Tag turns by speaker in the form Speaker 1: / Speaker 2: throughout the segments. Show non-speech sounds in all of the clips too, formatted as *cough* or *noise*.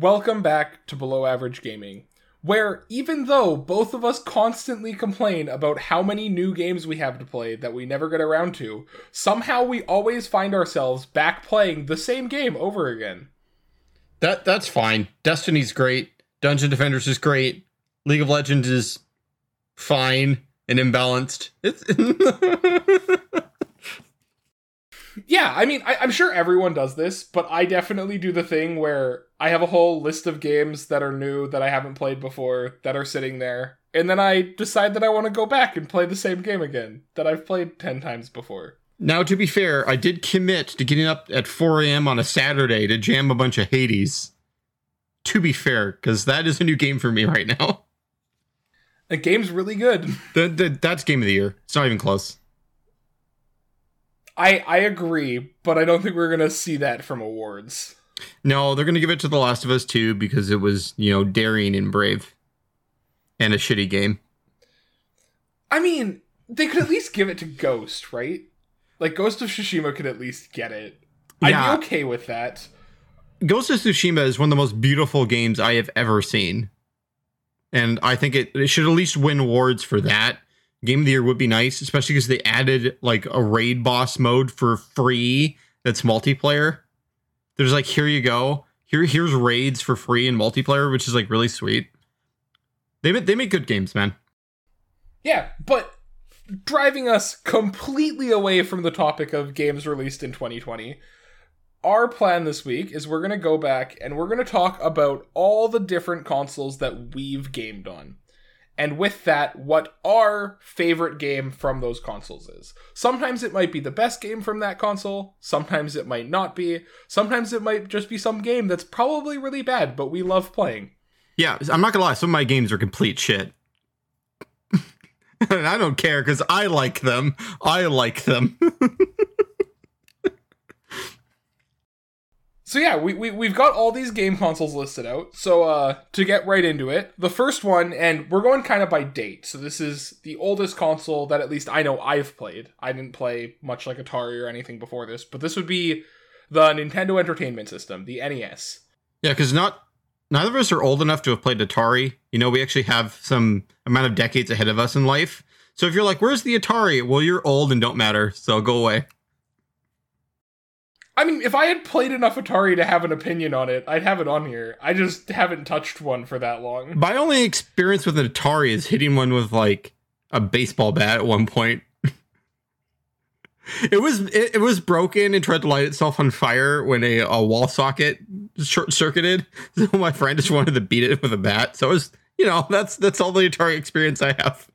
Speaker 1: Welcome back to Below Average Gaming, where even though both of us constantly complain about how many new games we have to play that we never get around to, somehow we always find ourselves back playing the same game over again.
Speaker 2: That that's fine. Destiny's great. Dungeon Defenders is great. League of Legends is fine and imbalanced. It's *laughs*
Speaker 1: Yeah, I mean, I, I'm sure everyone does this, but I definitely do the thing where I have a whole list of games that are new that I haven't played before that are sitting there, and then I decide that I want to go back and play the same game again that I've played 10 times before.
Speaker 2: now to be fair, I did commit to getting up at 4 a.m. on a Saturday to jam a bunch of Hades. To be fair, because that is a new game for me right now.
Speaker 1: The game's really good.
Speaker 2: The, the, that's game of the year. It's not even close.
Speaker 1: I I agree, but I don't think we're gonna see that from awards.
Speaker 2: No, they're gonna give it to The Last of Us 2 because it was, you know, daring and brave. And a shitty game.
Speaker 1: I mean, they could at least give it to Ghost, right? Like Ghost of Tsushima could at least get it.
Speaker 2: Yeah.
Speaker 1: I'd be okay with that.
Speaker 2: Ghost of Tsushima is one of the most beautiful games I have ever seen. And I think it, it should at least win awards for that. Game of the year would be nice, especially because they added like a raid boss mode for free that's multiplayer. There's like, here you go. Here, here's raids for free in multiplayer, which is like really sweet. They they make good games, man.
Speaker 1: Yeah, but driving us completely away from the topic of games released in 2020. Our plan this week is we're going to go back and we're going to talk about all the different consoles that we've gamed on. And with that, what our favorite game from those consoles is. Sometimes it might be the best game from that console, sometimes it might not be, sometimes it might just be some game that's probably really bad, but we love playing.
Speaker 2: Yeah, I'm not gonna lie. Some of my games are complete shit, *laughs* and I don't care because I like them. I like them. *laughs*
Speaker 1: So yeah, we, we we've got all these game consoles listed out. So uh to get right into it, the first one, and we're going kind of by date. So this is the oldest console that at least I know I've played. I didn't play much like Atari or anything before this, but this would be the Nintendo Entertainment System, the NES.
Speaker 2: yeah, because not neither of us are old enough to have played Atari. You know, we actually have some amount of decades ahead of us in life. So if you're like, "Where's the Atari?" Well, you're old and don't matter. So go away.
Speaker 1: I mean, if I had played enough Atari to have an opinion on it, I'd have it on here. I just haven't touched one for that long.
Speaker 2: My only experience with an Atari is hitting one with like a baseball bat at one point. *laughs* it was it, it was broken and tried to light itself on fire when a, a wall socket short circuited. *laughs* So my friend just wanted to beat it with a bat. So it was you know that's that's all the Atari experience I have.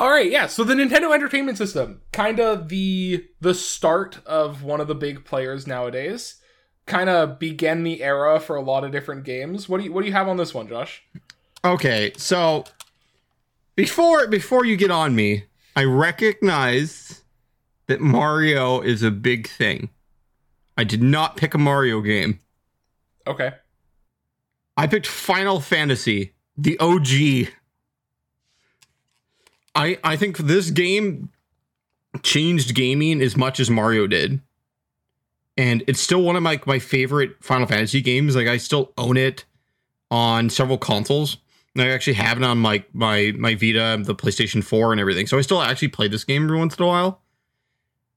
Speaker 1: All right, yeah. So the Nintendo Entertainment System, kind of the the start of one of the big players nowadays. Kind of began the era for a lot of different games. What do you what do you have on this one, Josh?
Speaker 2: Okay, so before before you get on me, I recognize that Mario is a big thing. I did not pick a Mario game.
Speaker 1: Okay.
Speaker 2: I picked Final Fantasy, the OG. I I think this game changed gaming as much as Mario did. And it's still one of my my favorite Final Fantasy games. Like I still own it on several consoles. And I actually have it on my my my Vita, the PlayStation 4 and everything. So I still actually play this game every once in a while.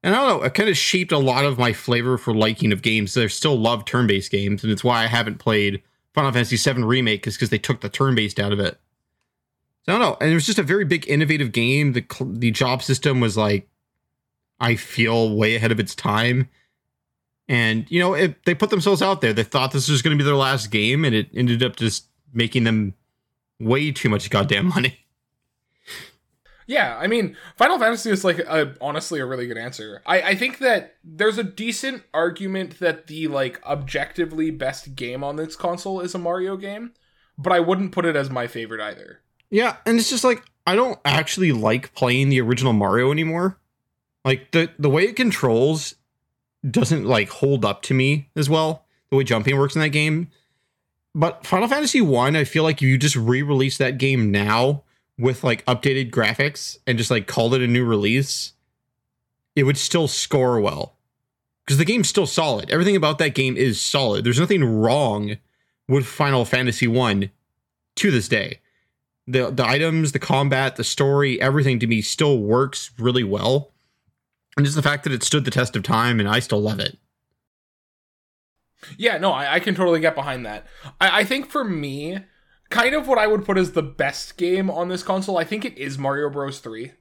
Speaker 2: And I don't know, it kind of shaped a lot of my flavor for liking of games. I still love turn-based games, and it's why I haven't played Final Fantasy VII Remake is because they took the turn-based out of it. So I don't know, and it was just a very big, innovative game. The the job system was like, I feel way ahead of its time, and you know, it, they put themselves out there. They thought this was going to be their last game, and it ended up just making them way too much goddamn money. *laughs*
Speaker 1: Yeah, I mean, Final Fantasy is like a, honestly a really good answer. I, I think that there's a decent argument that the like objectively best game on this console is a Mario game, but I wouldn't put it as my favorite either.
Speaker 2: Yeah, and it's just like I don't actually like playing the original Mario anymore. Like the the way it controls doesn't like hold up to me as well. The way jumping works in that game. But Final Fantasy 1, I feel like if you just re-release that game now with like updated graphics and just like called it a new release, it would still score well. because the game's still solid. Everything about that game is solid. There's nothing wrong with Final Fantasy 1 to this day. The the items, the combat, the story, everything to me still works really well. And just the fact that it stood the test of time and I still love it.
Speaker 1: Yeah, no, I, I can totally get behind that. I, I think for me, kind of what I would put as the best game on this console, I think it is Mario Bros. 3.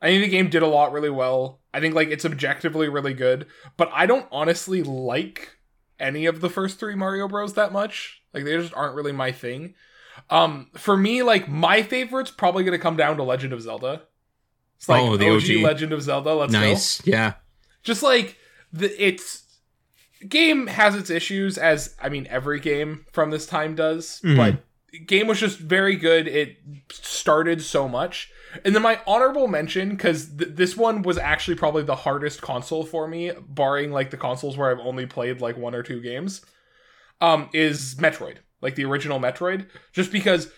Speaker 1: I think the game did a lot really well. I think like it's objectively really good, but I don't honestly like any of the first three Mario Bros that much. Like they just aren't really my thing. Um, for me, like my favorite's probably gonna come down to Legend of Zelda. It's like
Speaker 2: Oh, the
Speaker 1: OG,
Speaker 2: OG.
Speaker 1: Legend of Zelda. Let's go
Speaker 2: nice. Yeah.
Speaker 1: just like the it's game has its issues as i mean every game from this time does
Speaker 2: Mhm.
Speaker 1: but game was just very good it started so much and then my honorable mention because th- this one was actually probably the hardest console for me barring like the consoles where i've only played like one or two games um is metroid like the original metroid just because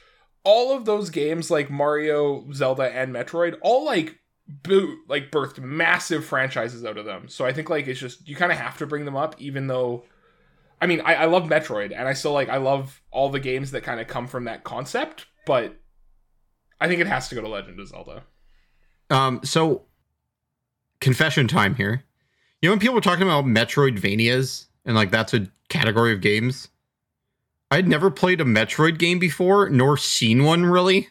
Speaker 1: all of those games like mario zelda and metroid all like boot like birthed massive franchises out of them. So I think like it's just you kind of have to bring them up, even though I mean I, I love Metroid and I still like I love all the games that kind of come from that concept, but I think it has to go to Legend of Zelda.
Speaker 2: Um, so confession time here. You know when people were talking about Metroidvanias and like that's a category of games? I'd never played a Metroid game before, nor seen one really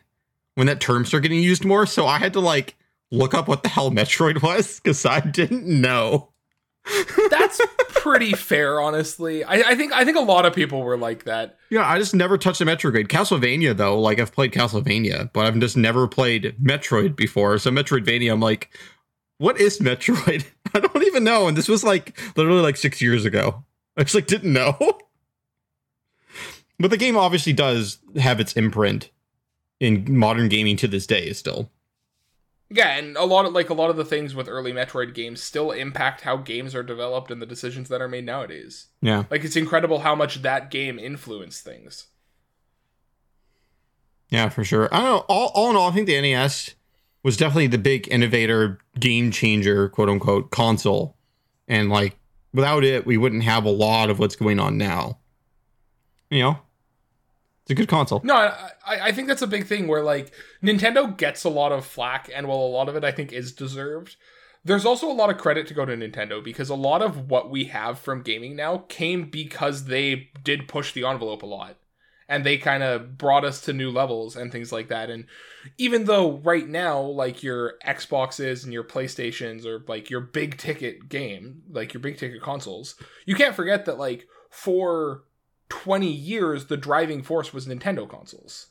Speaker 2: when that term started getting used more, so I had to like look up what the hell Metroid *laughs* was because I didn't know. *laughs*
Speaker 1: That's pretty fair, honestly. I, I think I think a lot of people were like that.
Speaker 2: Yeah, I just never touched a Metroid. Castlevania, though, like I've played Castlevania, but I've just never played Metroid before. So Metroidvania, I'm like, what is Metroid? *laughs* I don't even know. And this was like literally like six years ago. I just like didn't know. But the game obviously does have its imprint in modern gaming to this day still.
Speaker 1: Yeah, and a lot of like a lot of the things with early Metroid games still impact how games are developed and the decisions that are made nowadays.
Speaker 2: Yeah.
Speaker 1: Like it's incredible how much that game influenced things.
Speaker 2: Yeah, for sure. I don't know. All, all in all, I think the NES was definitely the big innovator, game changer, quote unquote, console. And like without it, we wouldn't have a lot of what's going on now. You know, it's a good console.
Speaker 1: No, I, I think that's a big thing where like Nintendo gets a lot of flack, and while a lot of it I think is deserved, there's also a lot of credit to go to Nintendo because a lot of what we have from gaming now came because they did push the envelope a lot. And they kind of brought us to new levels and things like that. And even though right now, like your Xboxes and your PlayStations or like your big ticket game, like your big ticket consoles, you can't forget that like for 20 years the driving force was Nintendo consoles.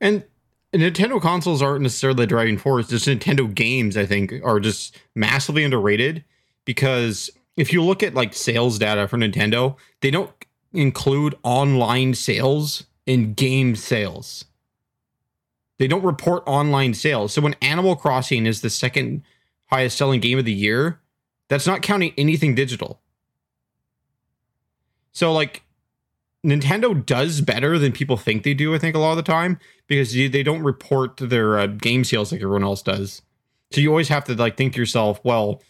Speaker 2: And Nintendo consoles aren't necessarily the driving force. Just Nintendo games, I think, are just massively underrated because if you look at like sales data for Nintendo, they don't include online sales in game sales. They don't report online sales. So when Animal Crossing is the second highest selling game of the year, that's not counting anything digital. So like Nintendo does better than people think they do, I think, a lot of the time, because they don't report their uh, game sales like everyone else does. So you always have to like think to yourself, well,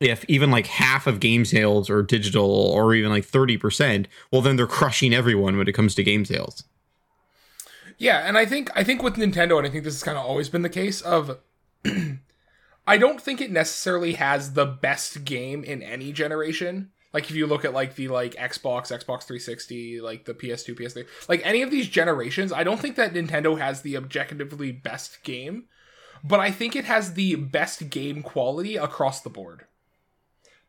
Speaker 2: if even like half of game sales are digital or even like 30%, well then they're crushing everyone when it comes to game sales.
Speaker 1: Yeah, and I think I think with Nintendo, and I think this has kind of always been the case of *clears throat* I don't think it necessarily has the best game in any generation. Like if you look at like the like Xbox, Xbox 360, like the PS2, PS3, like any of these generations, I don't think that Nintendo has the objectively best game, but I think it has the best game quality across the board.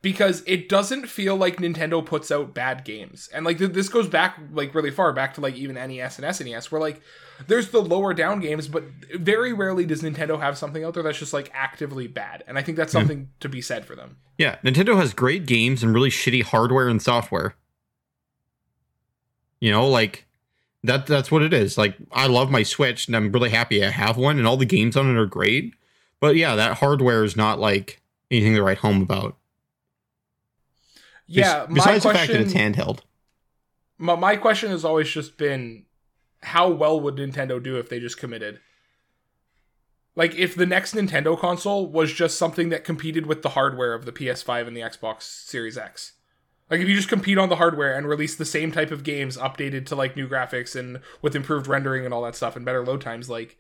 Speaker 1: Because it doesn't feel like Nintendo puts out bad games. And like th- this goes back like really far back to like even NES and SNES where like there's the lower down games, but very rarely does Nintendo have something out there that's just like actively bad. And I think that's something to be said for them.
Speaker 2: Yeah, Nintendo has great games and really shitty hardware and software. You know, like that that's what it is. Like I love my Switch and I'm really happy I have one and all the games on it are great. But yeah, that hardware is not like anything to write home about.
Speaker 1: Yeah,
Speaker 2: Bes-
Speaker 1: my
Speaker 2: besides the fact that
Speaker 1: question,
Speaker 2: it's handheld.
Speaker 1: my, my question has always just been how well would Nintendo do if they just committed? Like if the next Nintendo console was just something that competed with the hardware of the PS5 and the Xbox Series X. Like if you just compete on the hardware and release the same type of games updated to like new graphics and with improved rendering and all that stuff and better load times, like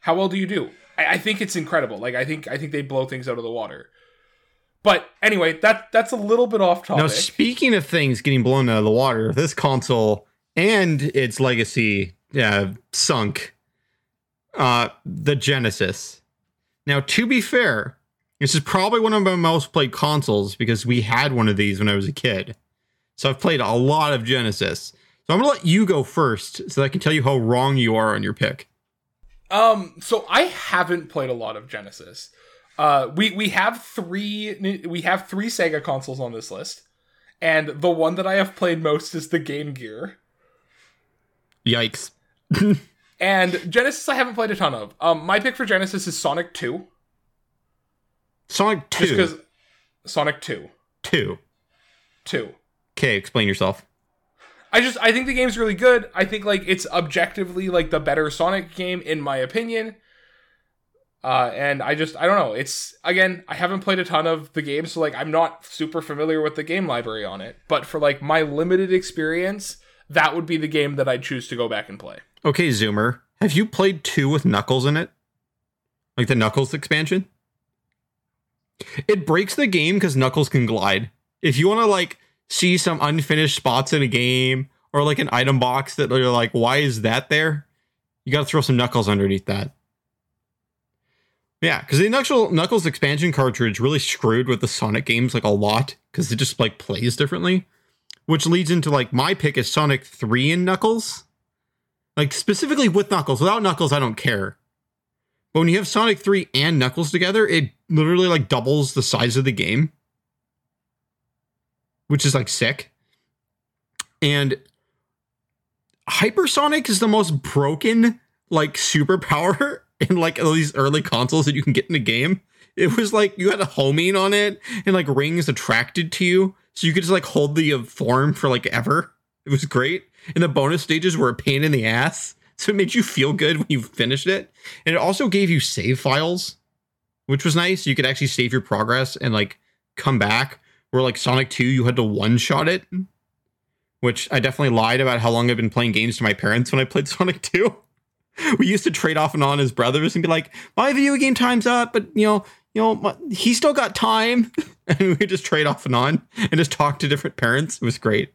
Speaker 1: how well do you do? I, I think it's incredible. Like I think I think they blow things out of the water. But anyway, that that's a little bit off topic.
Speaker 2: Now, speaking of things getting blown out of the water, this console and its legacy uh, sunk. Uh, the Genesis. Now, to be fair, this is probably one of my most played consoles because we had one of these when I was a kid. So I've played a lot of Genesis. So I'm gonna let you go first so that I can tell you how wrong you are on your pick.
Speaker 1: Um, so I haven't played a lot of Genesis. Uh, we we have three we have three Sega consoles on this list, and the one that I have played most is the Game Gear.
Speaker 2: Yikes!
Speaker 1: and Genesis I haven't played a ton of. Um, my pick for Genesis is Sonic Two.
Speaker 2: Sonic Two.
Speaker 1: Just because Sonic Two.
Speaker 2: Two.
Speaker 1: Two.
Speaker 2: Okay, explain yourself.
Speaker 1: I just I think the game's really good. I think like it's objectively like the better Sonic game in my opinion. Uh, and I just I don't know. It's again I haven't played a ton of the game, so like I'm not super familiar with the game library on it. But for like my limited experience, that would be the game that I'd choose to go back and play.
Speaker 2: Okay, Zoomer, have you played two with Knuckles in it? Like the Knuckles expansion? It breaks the game because Knuckles can glide. If you want to like see some unfinished spots in a game or like an item box that you're like, why is that there? You got to throw some Knuckles underneath that. Yeah, because the Knuckles, Knuckles expansion cartridge really screwed with the Sonic games like a lot because it just like plays differently, which leads into like my pick is Sonic 3 and Knuckles. Like specifically with Knuckles. Without Knuckles, I don't care. But when you have Sonic 3 and Knuckles together, it literally like doubles the size of the game. Which is like sick. And Hypersonic is the most broken like superpower *laughs* in like these early consoles that you can get in the game. It was like you had a homing on it and like rings attracted to you. So you could just like hold the uh, form for like ever. It was great. And the bonus stages were a pain in the ass. So it made you feel good when you finished it. And it also gave you save files, which was nice. You could actually save your progress and like come back. Where like Sonic 2, you had to one shot it, which I definitely lied about how long I've been playing games to my parents when I played *laughs* Sonic 2 we used to trade off and on as brothers and be like, my video game time's up, but you know, you know, my, he still got time. *laughs* and we just trade off and on and just talk to different parents. It was great.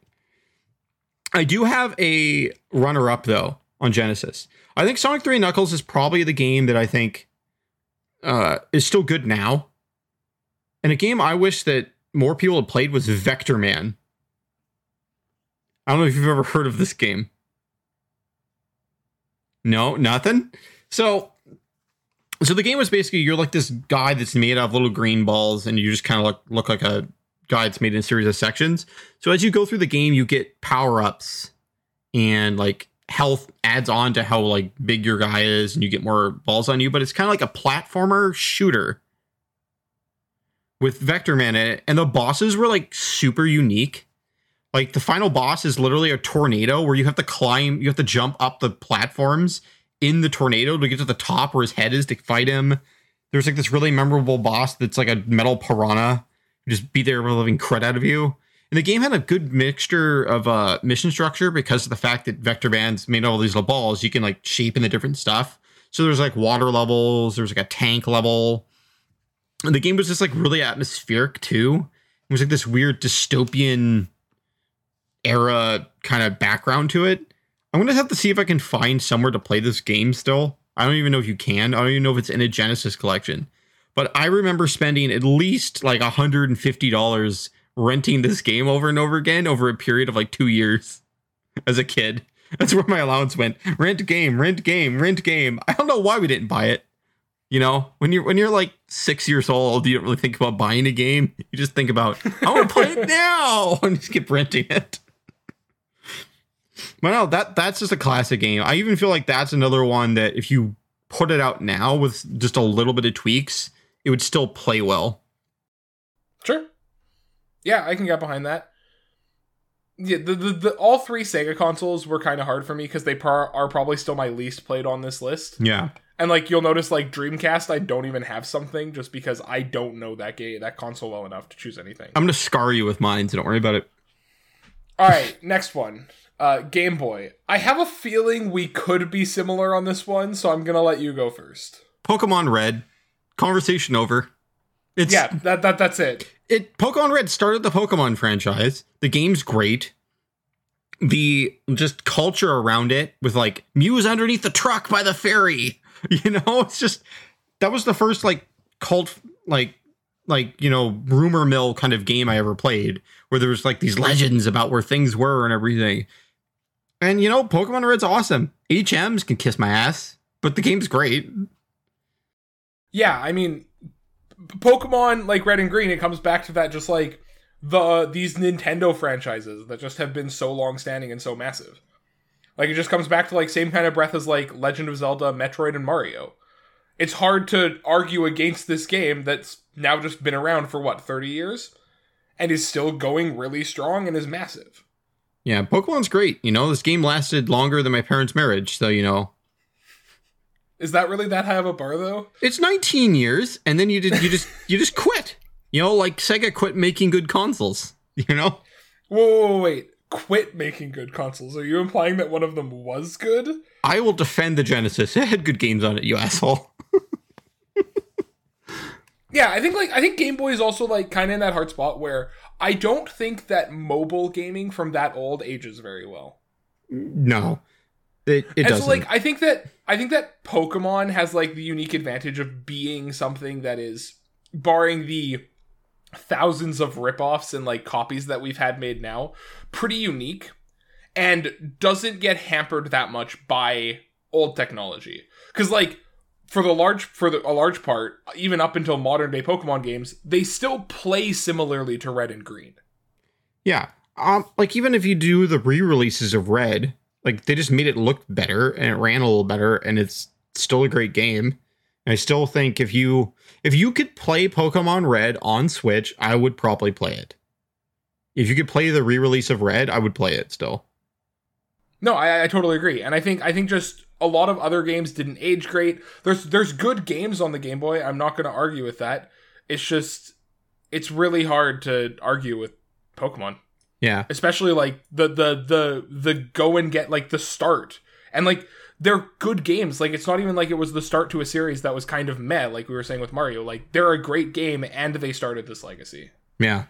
Speaker 2: I do have a runner up though on Genesis. I think Sonic 3 Knuckles is probably the game that I think uh, is still good now. And a game I wish that more people had played was Vector Man. I don't know if you've ever heard of this game. No, nothing. So, so the game was basically you're like this guy that's made out of little green balls, and you just kind of look look like a guy that's made in a series of sections. So as you go through the game, you get power ups, and like health adds on to how like big your guy is, and you get more balls on you. But it's kind of like a platformer shooter with Vector Man in it, and the bosses were like super unique. Like the final boss is literally a tornado where you have to climb, you have to jump up the platforms in the tornado to get to the top where his head is to fight him. There's like this really memorable boss that's like a metal piranha. Just be there with living cred out of you. And the game had a good mixture of uh, mission structure because of the fact that Vector bands made all these little balls. You can like shape in the different stuff. So there's like water levels, there's like a tank level. And the game was just like really atmospheric too. It was like this weird dystopian era kind of background to it. I'm gonna have to see if I can find somewhere to play this game still. I don't even know if you can. I don't even know if it's in a Genesis collection. But I remember spending at least like $150 renting this game over and over again over a period of like two years *laughs* as a kid. That's where my allowance went. Rent game, rent game, rent game. I don't know why we didn't buy it. You know, when you're when you're like six years old, you don't really think about buying a game. You just think about I want to play it *laughs* now *laughs* and just keep renting it. But no, that that's just a classic game. I even feel like that's another one that if you put it out now with just a little bit of tweaks, it would still play well.
Speaker 1: Sure. Yeah, I can get behind that. yeah, the, the, the all three Sega consoles were kind of hard for me because they par- are probably still my least played on this list.
Speaker 2: Yeah.
Speaker 1: And like you'll notice, like Dreamcast, I don't even have something just because I don't know that game that console well enough to choose anything.
Speaker 2: I'm gonna scar you with mine, so don't worry about it.
Speaker 1: All right, next one. Uh, Game Boy. I have a feeling we could be similar on this one, so I'm gonna let you go first.
Speaker 2: Pokemon Red. Conversation over. It's
Speaker 1: Yeah, that, that that's it.
Speaker 2: it Pokemon Red started the Pokemon franchise. The game's great. The just culture around it with like Mew's underneath the truck by the ferry. *laughs* You know, it's just that was the first like cult like like you know rumor mill kind of game I ever played where there was like these legends about where things were and everything. And you know, Pokemon Red's awesome. HMs can kiss my ass, but the game's great.
Speaker 1: Yeah, I mean, Pokemon like Red and Green. It comes back to that, just like the these Nintendo franchises that just have been so long standing and so massive. Like it just comes back to like same kind of breath as like Legend of Zelda, Metroid, and Mario. It's hard to argue against this game that's now just been around for what thirty years, and is still going really strong and is massive.
Speaker 2: Yeah, Pokemon's great. You know, this game lasted longer than my parents' marriage, so you know,
Speaker 1: Is that really that high of a bar though?
Speaker 2: it's 19 years, and then you did you just you just quit. You know, like Sega quit making good consoles. *laughs* You know,
Speaker 1: Whoa, whoa, whoa, wait! Quit making good consoles. Are you implying that one of them was good?
Speaker 2: I will defend the Genesis. It had good games on it, you asshole. *laughs*
Speaker 1: Yeah, I think like I think Game Boy is also like kind of in that hard spot where I don't think that mobile gaming from that old ages very well.
Speaker 2: No, it it doesn't.
Speaker 1: so like I think that I think that Pokemon has like the unique advantage of being something that is barring the thousands of ripoffs and like copies that we've had made now, pretty unique and doesn't get hampered that much by old technology. Cuz like for the large for the, a large part, even up until modern day Pokemon games, they still play similarly to Red and Green.
Speaker 2: yeah, um, like even if you do the re-releases of Red, like they just made it look better and it ran a little better, and it's still a great game. And I still think if you if you could play Pokemon Red on Switch, I would probably play it. If you could play the re-release of Red, I would play it still.
Speaker 1: No, I, I totally agree, and I think I think just a lot of other games didn't age great. There's there's good games on the Game Boy. I'm not going to argue with that. It's just it's really hard to argue with Pokemon,
Speaker 2: Yeah.
Speaker 1: especially like the the the the go and get like the start and like they're good games. Like it's not even like it was the start to a series that was kind of meh, like we were saying with Mario. Like they're a great game, and they started this legacy.
Speaker 2: Yeah.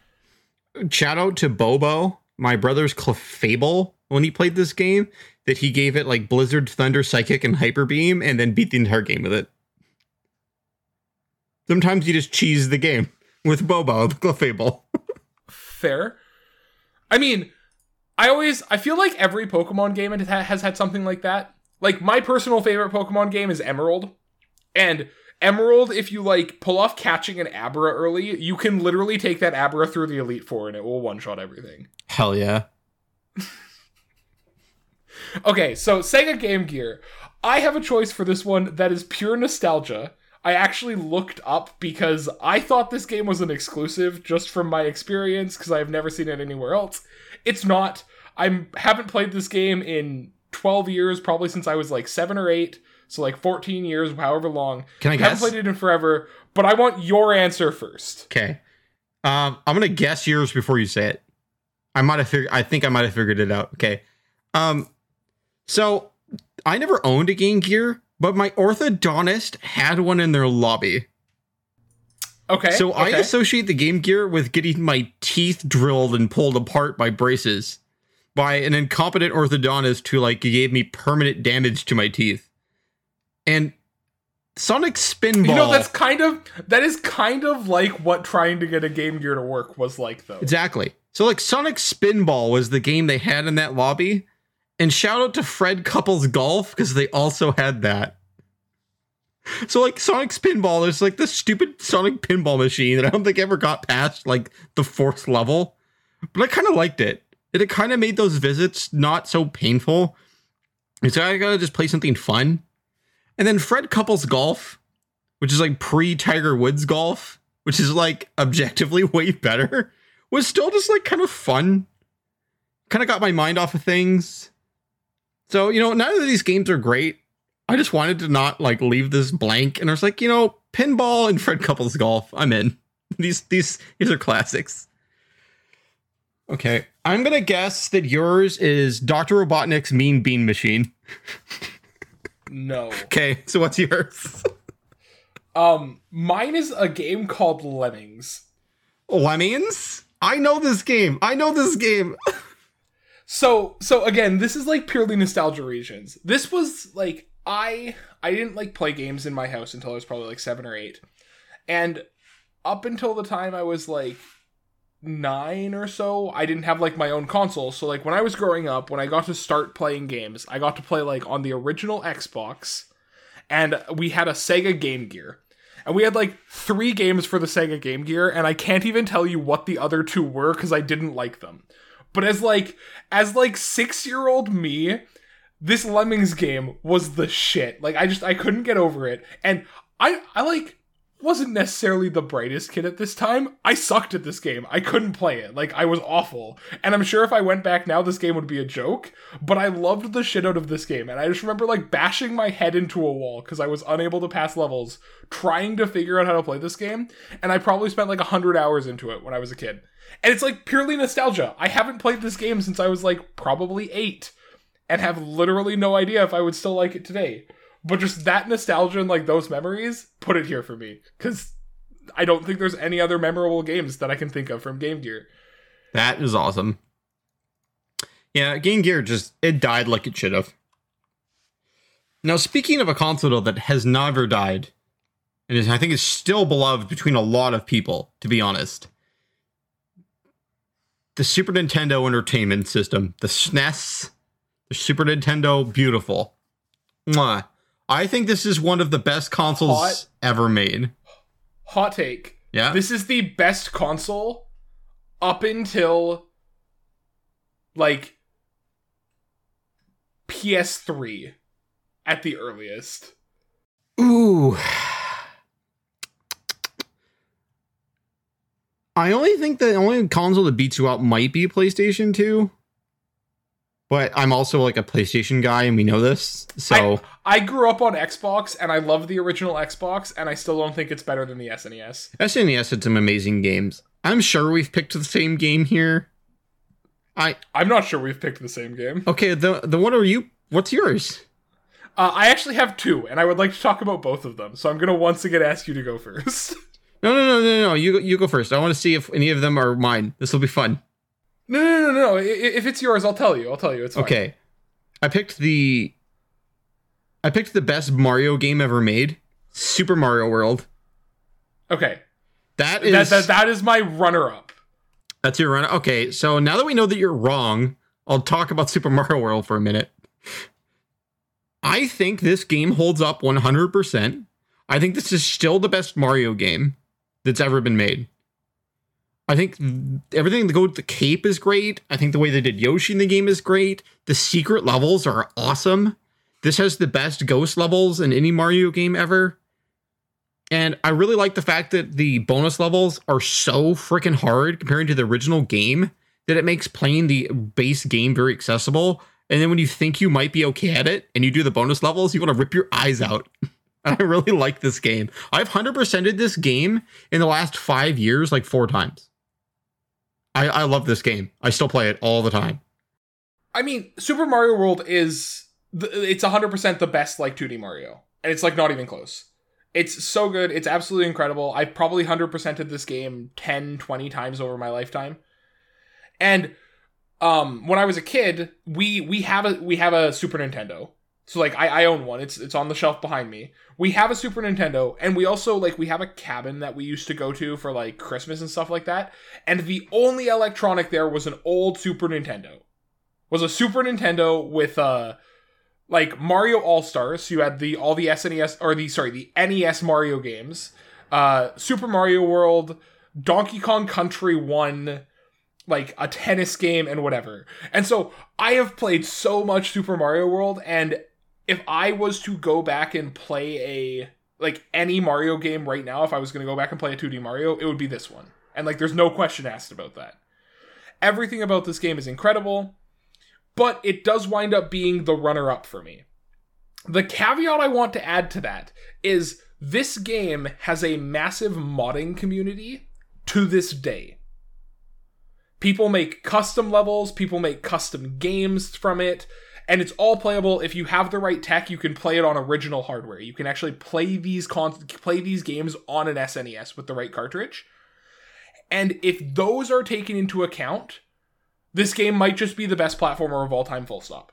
Speaker 2: Shout out to Bobo, my brother's Clefable, when he played this game, that he gave it like Blizzard, Thunder, Psychic, and Hyper Beam, and then beat the entire game with it. Sometimes you just cheese the game with Bobo, *laughs* the Clefable.
Speaker 1: fair. I mean, I always I feel like every Pokemon game has had- has had something like that. Like my personal favorite Pokemon game is Emerald, and Emerald, if you like pull off catching an Abra early, you can literally take that Abra through the Elite Four, and it will one shot everything.
Speaker 2: Hell yeah.
Speaker 1: Okay, so Sega Game Gear. I have a choice for this one that is pure nostalgia. I actually looked up because I thought this game was an exclusive just from my experience because I've never seen it anywhere else. It's not. I haven't played this game in 12 years, probably since I was like 7 or 8, so like 14 years, however long.
Speaker 2: Can I guess?
Speaker 1: haven't played it in forever, but I want your answer first.
Speaker 2: Okay. Um, I'm gonna guess yours before you say it. I might have figured. I think I might have figured it out. Okay. Um, so I never owned a Game Gear, but my orthodontist had one in their lobby.
Speaker 1: Okay.
Speaker 2: So I associate the Game Gear with getting my teeth drilled and pulled apart by braces by an incompetent orthodontist who like gave me permanent damage to my teeth. And Sonic Spinball.
Speaker 1: You know, that's kind of that is kind of like what trying to get a Game Gear to work was like, though.
Speaker 2: Exactly. So like Sonic Spinball was the game they had in that lobby. And shout out to Fred Couples Golf because they also had that. So like Sonic Spinball there's like this stupid Sonic pinball machine that I don't think ever got past like the fourth level. But I kind of liked it. It kind of made those visits not so painful. So I gotta just play something fun. And then Fred Couples Golf, which is like pre Tiger Woods golf, which is like objectively *laughs* way better, was still just like kind of fun. kind of got my mind off of things. So, you know, none of these games are great. I just wanted to not like leave this blank. And I was like, you know, pinball and Fred Couples golf, I'm in. *laughs* These these these are classics. Okay. I'm gonna guess that yours is Dr. Robotnik's Mean Bean Machine.
Speaker 1: No. *laughs*
Speaker 2: Okay, so what's yours? *laughs*
Speaker 1: Um, mine is a game called Lemmings.
Speaker 2: Lemmings? I know this game. I know this game.
Speaker 1: So, so again, this is like purely nostalgia regions. This was like I I didn't like play games in my house until I was probably like 7 or 8. And up until the time I was like 9 or so, I didn't have like my own console. So like when I was growing up, when I got to start playing games, I got to play like on the original Xbox and we had a Sega Game Gear. And we had like three games for the Sega Game Gear, and I can't even tell you what the other two were because I didn't like them. But as like as like six year old me, this Lemmings game was the shit. Like I just I couldn't get over it. And I I like wasn't necessarily the brightest kid at this time. I sucked at this game. I couldn't play it. Like I was awful. And I'm sure if I went back now this game would be a joke, but I loved the shit out of this game. And I just remember like bashing my head into a wall cuz I was unable to pass levels trying to figure out how to play this game, and I probably spent like 100 hours into it when I was a kid. And it's like purely nostalgia. I haven't played this game since I was like probably 8 and have literally no idea if I would still like it today but just that nostalgia and like those memories put it here for me because I don't think there's any other memorable games that I can think of from Game Gear.
Speaker 2: That is awesome. Yeah, Game Gear just it died like it should have. Now, speaking of a console that has never died, and is, I think is still beloved between a lot of people, to be honest. The Super Nintendo Entertainment System, the SNES, the Super Nintendo, beautiful. Mwah. I think this is one of the best consoles
Speaker 1: Hot.
Speaker 2: ever made.
Speaker 1: Hot take.
Speaker 2: Yeah.
Speaker 1: This is the best console up until like PS3 at the earliest.
Speaker 2: Ooh. I only think the only console that beats you out might be PlayStation 2. But I'm also like a PlayStation guy and we know this. So
Speaker 1: I grew up on Xbox and I love the original Xbox and I still don't think it's better than the SNES.
Speaker 2: SNES had some amazing games. I'm sure we've picked the same game here. I
Speaker 1: I'm not sure we've picked the same game.
Speaker 2: okay, the the what are you what's yours?
Speaker 1: Uh, I actually have two, and I would like to talk about both of them. So I'm gonna once again ask you to go *laughs* first.
Speaker 2: No, no, no, no, no. You you go first. I want to see if any of them are mine. This will be fun.
Speaker 1: No, no, no, no. If it's yours, I'll tell you. I'll tell you. It's fine.
Speaker 2: Okay. I picked the I picked the best Mario game ever made. Super Mario World.
Speaker 1: Okay.
Speaker 2: That is
Speaker 1: That, that that is my runner-up.
Speaker 2: that's your run. Okay, so now that we know that you're wrong, I'll talk about Super Mario World for a minute. I think this game holds up 100%. I think this is still the best Mario game that's ever been made. I think everything that goes with the cape is great. I think the way they did Yoshi in the game is great. The secret levels are awesome. This has the best ghost levels in any Mario game ever. And I really like the fact that the bonus levels are so freaking hard comparing to the original game that it makes playing the base game very accessible. And then when you think you might be okay at it and you do the bonus levels, you want to rip your eyes out. *laughs* I really like this game. I've 100%ed this game in the last five years like four times. I, I love this game. I still play it all the time.
Speaker 1: I mean, Super Mario World is it's 100% the best like 2D Mario, and it's like not even close. It's so good. It's absolutely incredible. I've probably 100%ed this game 10, 20 times over my lifetime. And um when I was a kid, we we have a we have a Super Nintendo. So like I, I own one. It's it's on the shelf behind me. We have a Super Nintendo and we also like we have a cabin that we used to go to for like Christmas and stuff like that. And the only electronic there was an old Super Nintendo. Was a Super Nintendo with uh like Mario All Stars. So you had the all the SNES or the sorry the NES Mario games, uh, Super Mario World, Donkey Kong Country One, like a tennis game and whatever. And so I have played so much Super Mario World, and if I was to go back and play a like any Mario game right now, if I was going to go back and play a 2D Mario, it would be this one. And like, there's no question asked about that. Everything about this game is incredible, but it does wind up being the runner up for me. The caveat I want to add to that is this game has a massive modding community to this day. People make custom levels, people make custom games from it, and it's all playable if you have the right tech, you can play it on original hardware. You can actually play these con- play these games on an SNES with the right cartridge. And if those are taken into account, this game might just be the best platformer of all time full stop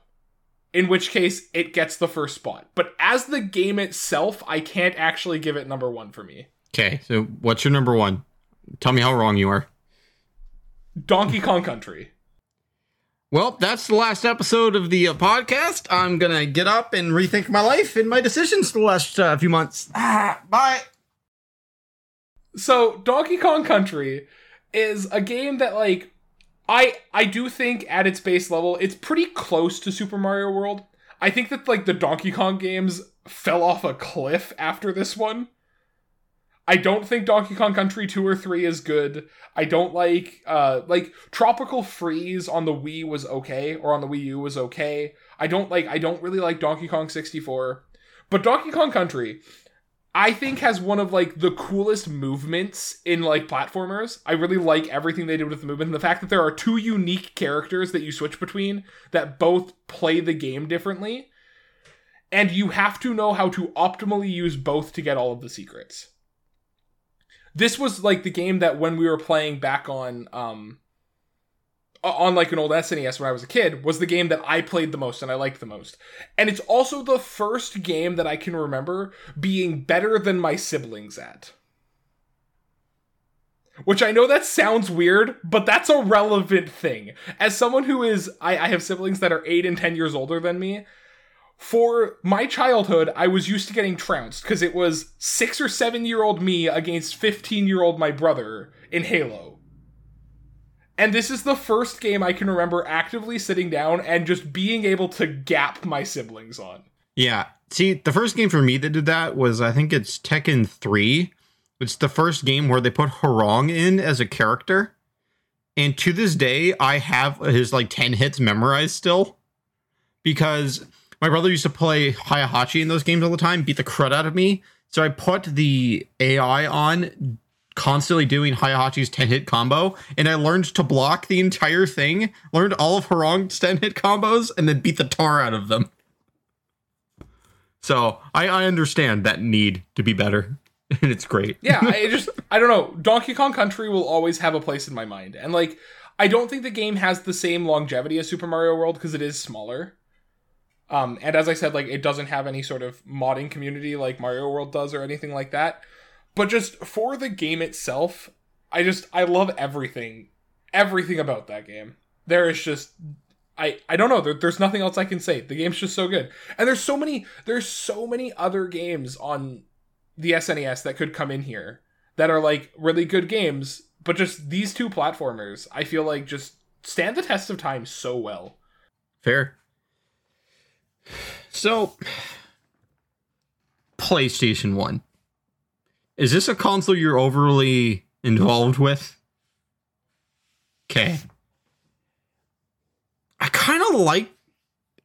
Speaker 1: in which case it gets the first spot. But as the game itself, I can't actually give it number one for me.
Speaker 2: Okay, so what's your number one? Tell me how wrong you are.
Speaker 1: Donkey Kong Country.
Speaker 2: Well, that's the last episode of the uh, podcast. I'm gonna get up and rethink my life and my decisions for the last uh, few months. Ah, bye.
Speaker 1: So, Donkey Kong Country is a game that like I I do think at its base level it's pretty close to Super Mario World. I think that like the Donkey Kong games fell off a cliff after this one. I don't think Donkey Kong Country 2 or 3 is good. I don't like uh like Tropical Freeze on the Wii was okay or on the Wii U was okay. I don't like I don't really like Donkey Kong 64. But Donkey Kong Country I think has one of like the coolest movements in like platformers. I really like everything they did with the movement and the fact that there are two unique characters that you switch between that both play the game differently. And you have to know how to optimally use both to get all of the secrets. This was like the game that when we were playing back on um on like an old SNES when I was a kid was the game that I played the most and I liked the most. And it's also the first game that I can remember being better than my siblings at. Which I know that sounds weird, but that's a relevant thing. As someone who is, I, I have siblings that are 8 and 10 years older than me. For my childhood, I was used to getting trounced because it was 6 or 7 year old me against 15 year old my brother in Halo and this is the first game I can remember actively sitting down and just being able to gap my siblings on.
Speaker 2: Yeah. See, the first game for me that did that was I think it's Tekken 3. It's the first game where they put Hwoarang in as a character. And to this day, I have his like 10 hits memorized still. Because my brother used to play Heihachi in those games all the time, beat the crud out of me. So I put the AI on constantly doing Heihachi's 10 hit combo, and I learned to block the entire thing, learned all of Hwoarang's 10 hit combos, and then beat the tar out of them. So I, I understand that need to be better. *laughs* And it's great.
Speaker 1: yeah, I *laughs* just I don't know. Donkey Kong Country will always have a place in my mind. And like I don't think the game has the same longevity as Super Mario World because it is smaller. Um, and as I said, like it doesn't have any sort of modding community like Mario World does or anything like that. But just for the game itself, I just I love everything, everything about that game. There is just I I don't know. There, there's nothing else I can say. The game's just so good, and there's so many there's so many other games on the SNES that could come in here that are like really good games, but just these two platformers, I feel like just stand the test of time so well.
Speaker 2: Fair. So, PlayStation 1. Is this a console you're overly involved with? Okay. I kind of like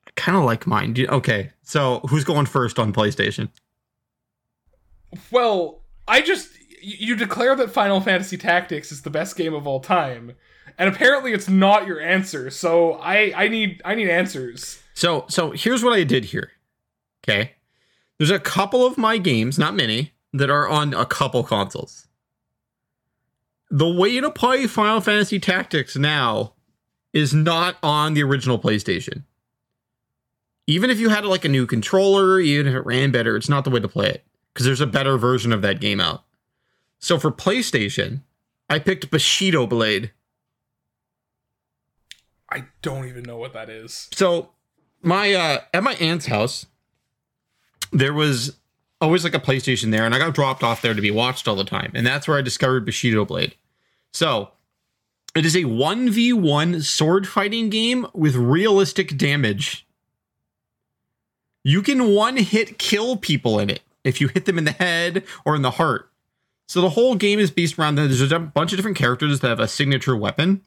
Speaker 2: I kind of like mine. Okay. So, who's going first on PlayStation?
Speaker 1: Well, I just you declare that Final Fantasy Tactics is the best game of all time, and apparently it's not your answer. So, I I need I need answers.
Speaker 2: So, so here's what I did here. Okay. There's a couple of my games, not many, that are on a couple consoles. The way to play Final Fantasy Tactics now is not on the original PlayStation. Even if you had like a new controller, even if it ran better, it's not the way to play it because there's a better version of that game out. So for PlayStation, I picked Bushido Blade.
Speaker 1: I don't even know what that is.
Speaker 2: So my uh at my aunt's house, there was always like a PlayStation there, and I got dropped off there to be watched all the time. And that's where I discovered Bushido Blade. So it is a 1v1 sword fighting game with realistic damage. You can one hit kill people in it if you hit them in the head or in the heart. So the whole game is based around that. There's a bunch of different characters that have a signature weapon.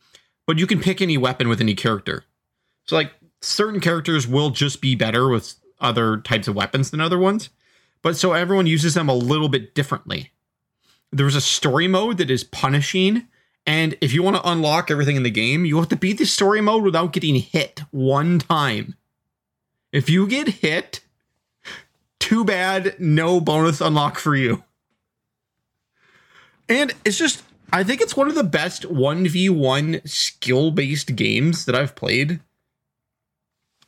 Speaker 2: but you can pick any weapon with any character. So like certain characters will just be better with other types of weapons than other ones, but so everyone uses them a little bit differently. There's a story mode that is punishing, and if you want to unlock everything in the game, you have to beat the story mode without getting hit one time. If you get hit, too bad, no bonus unlock for you. And it's just, I think it's one of the best 1v1 skill based games that I've played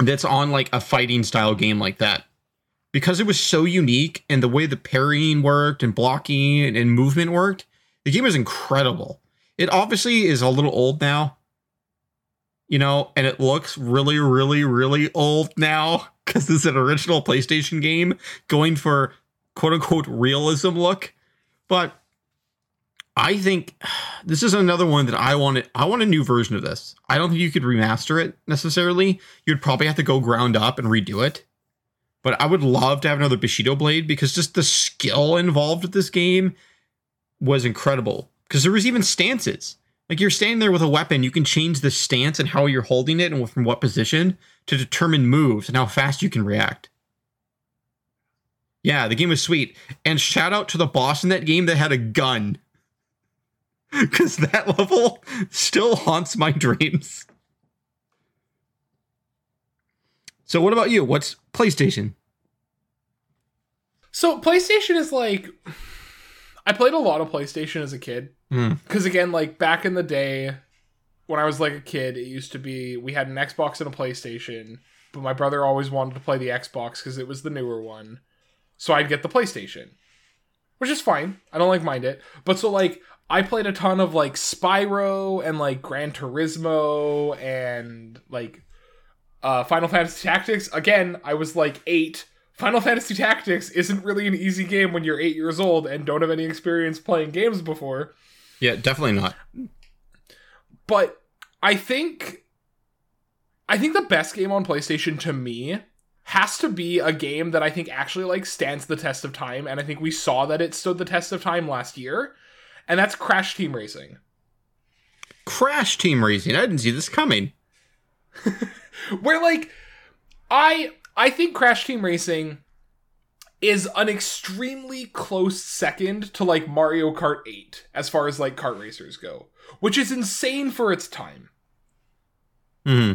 Speaker 2: that's on like a fighting style game like that. Because it was so unique and the way the parrying worked and blocking and movement worked, the game was incredible. It obviously is a little old now, you know, and it looks really, really, really old now *laughs* because is an original PlayStation game going for quote unquote realism look. But I think *sighs* this is another one that I want. I want a new version of this. I don't think you could remaster it necessarily. You'd probably have to go ground up and redo it. But I would love to have another Bushido blade because just the skill involved with this game was incredible. Because there was even stances. Like you're standing there with a weapon, you can change the stance and how you're holding it and from what position to determine moves and how fast you can react. Yeah, the game was sweet. And shout out to the boss in that game that had a gun. *laughs* Because that level still haunts my dreams. So, what about you? What's PlayStation?
Speaker 1: So, PlayStation is like. I played a lot of PlayStation as a kid. Because, mm. again, like back in the day, when I was like a kid, it used to be we had an Xbox and a PlayStation, but my brother always wanted to play the Xbox because it was the newer one. So I'd get the PlayStation, which is fine. I don't like mind it. But so like I played a ton of like Spyro and like Gran Turismo and like uh, Final Fantasy Tactics. Again, I was like eight. Final Fantasy Tactics isn't really an easy game when you're eight years old and don't have any experience playing games before.
Speaker 2: Yeah, definitely not.
Speaker 1: But I think I think the best game on PlayStation to me has to be a game that I think actually like stands the test of time and I think we saw that it stood the test of time last year and that's Crash Team Racing.
Speaker 2: Crash Team Racing. I didn't see this coming. *laughs*
Speaker 1: Where like I I think Crash Team Racing is an extremely close second to like Mario Kart 8 as far as like kart racers go, which is insane for its time.
Speaker 2: Hmm.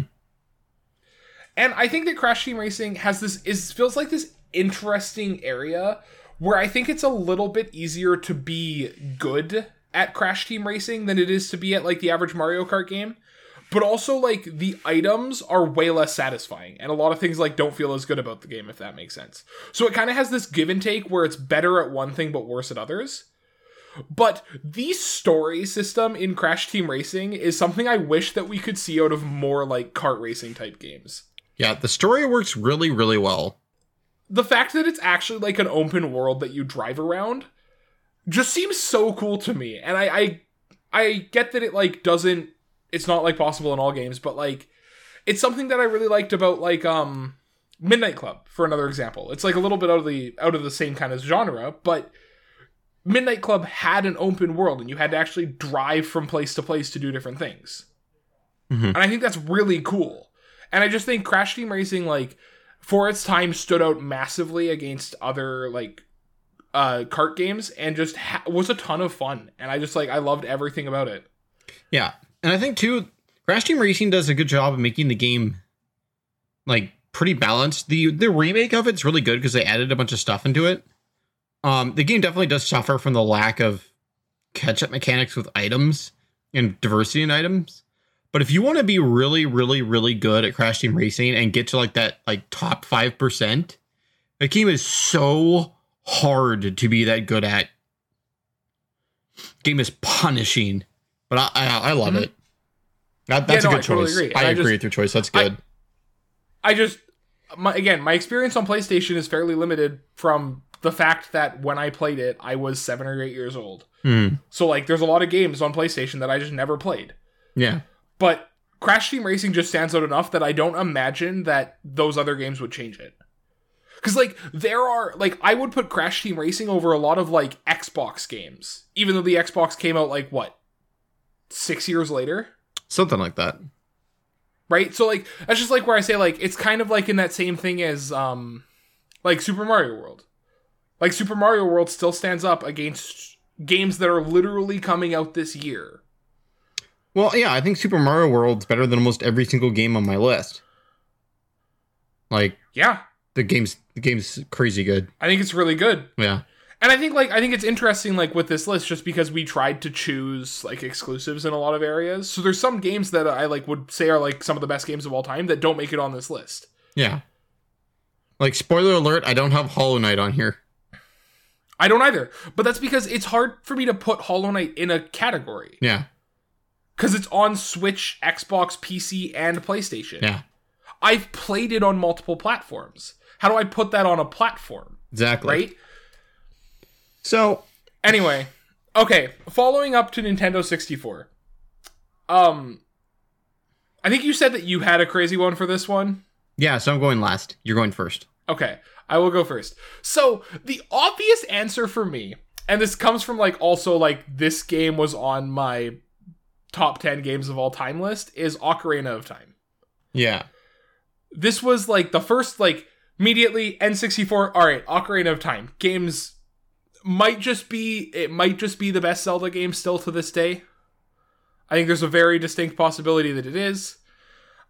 Speaker 1: And I think that Crash Team Racing has this is feels like this interesting area where I think it's a little bit easier to be good at Crash Team Racing than it is to be at like the average Mario Kart game. But also like the items are way less satisfying and a lot of things like don't feel as good about the game if that makes sense. So it kind of has this give and take where it's better at one thing but worse at others. But the story system in crash team racing is something i wish that we could see out of more like kart racing type games.
Speaker 2: Yeah the story works really really well
Speaker 1: the fact that it's actually like an open world that you drive around just seems so cool to me and i i, I get that it like doesn't it's not like possible in all games, but like it's something that I really liked about like um Midnight Club for another example. It's like a little bit out of the out of the same kind of genre, but Midnight Club had an open world and you had to actually drive from place to place to do different things. Mm-hmm. And I think that's really cool. And I just think Crash Team Racing like for its time stood out massively against other like uh kart games and just ha- was a ton of fun and I just like I loved everything about it.
Speaker 2: Yeah, and I think too, Crash Team Racing does a good job of making the game like pretty balanced. The the remake of it's really good because they added a bunch of stuff into it. Um, the game definitely does suffer from the lack of catch up mechanics with items and diversity in items. But if you want to be really, really, really good at Crash Team Racing and get to like that like top five percent, the game is so hard to be that good at. Game is punishing but I I, I love mm-hmm. it. That, that's yeah, a good choice. Totally agree. I, I agree just, with your choice. That's good.
Speaker 1: I, I just my, again, my experience on PlayStation is fairly limited from the fact that when I played it, I was seven or eight years old.
Speaker 2: Mm.
Speaker 1: So like, there's a lot of games on PlayStation that I just never played.
Speaker 2: Yeah.
Speaker 1: But Crash Team Racing just stands out enough that I don't imagine that those other games would change it. Because like there are like I would put Crash Team Racing over a lot of like Xbox games, even though the Xbox came out like what six years later.
Speaker 2: something like that.
Speaker 1: right? So like that's just like where I say like it's kind of like in that same thing as um like Super Mario World. Like Super Mario World still stands up against games that are literally coming out this year.
Speaker 2: Well, yeah, I think Super Mario World's better than almost every single game on my list. Like
Speaker 1: Yeah,
Speaker 2: the game's the game's crazy good.
Speaker 1: I think it's really good.
Speaker 2: Yeah.
Speaker 1: And I think like I think it's interesting like with this list just because we tried to choose like exclusives in a lot of areas. So there's some games that I like would say are like some of the best games of all time that don't make it on this list.
Speaker 2: Yeah. Like spoiler alert, I don't have Hollow Knight on here.
Speaker 1: I don't either. But that's because it's hard for me to put Hollow Knight in a category
Speaker 2: Yeah.
Speaker 1: Cuz it's on Switch, Xbox, PC and PlayStation.
Speaker 2: Yeah.
Speaker 1: I've played it on multiple platforms. How do I put that on a platform,
Speaker 2: Exactly.
Speaker 1: right?
Speaker 2: So
Speaker 1: Anyway, okay, following up to Nintendo 64. Um I think you said that you had a crazy one for this one.
Speaker 2: yeah, so I'm going last. You're going first.
Speaker 1: Okay, I will go first. So, the obvious answer for me, and this comes from like also like this game was on my top 10 games of all time list is Ocarina of Time.
Speaker 2: Yeah.
Speaker 1: This was like the first like immediately N64 all right, Ocarina of Time. Games might just be it might just be the best Zelda game still to this day. I think there's a very distinct possibility that it is.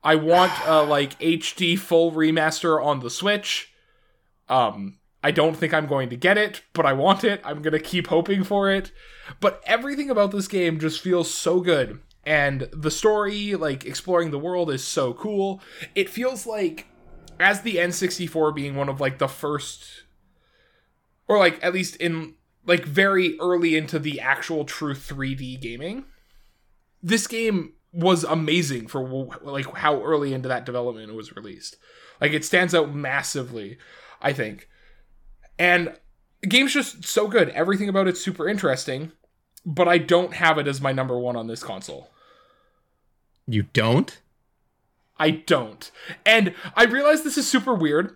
Speaker 1: I want uh, like HD full remaster on the Switch. Um, I don't think I'm going to get it, but I want it. I'm gonna keep hoping for it. But everything about this game just feels so good, and the story, like exploring the world, is so cool. It feels like, as the N64 being one of like the first, or like at least in like very early into the actual true 3D gaming, this game was amazing for like how early into that development it was released. Like it stands out massively, I think. And the game's just so good. Everything about it's super interesting, but I don't have it as my number 1 on this console.
Speaker 2: You don't?
Speaker 1: I don't. And I realize this is super weird.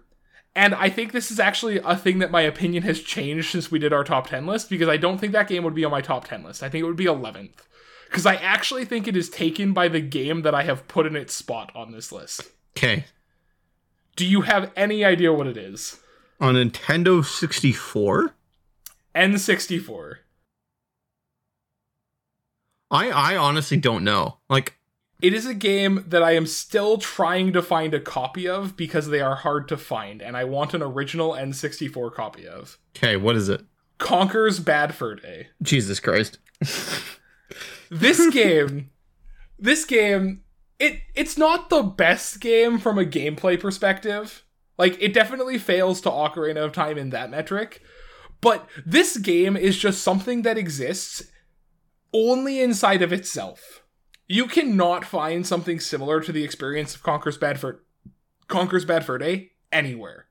Speaker 1: And I think this is actually a thing that my opinion has changed since we did our top 10 list because I don't think that game would be on my top 10 list. I think it would be 11th. Because I actually think it is taken by the game that I have put in its spot on this list.
Speaker 2: Okay.
Speaker 1: Do you have any idea what it is?
Speaker 2: On Nintendo 64?
Speaker 1: N64.
Speaker 2: I I honestly don't know. Like
Speaker 1: It is a game that I am still trying to find a copy of because they are hard to find, and I want an original N64 copy of.
Speaker 2: okay, what is it?
Speaker 1: Conker's Bad Fur Day.
Speaker 2: Jesus Christ.
Speaker 1: This *laughs* game, this game, it it's not the best game from a gameplay perspective. Like it definitely fails to Ocarina of Time in that metric. But this game is just something that exists only inside of itself. You cannot find something similar to the experience of Conker's Bad Fur Conker's Bad Fur eh? Day anywhere.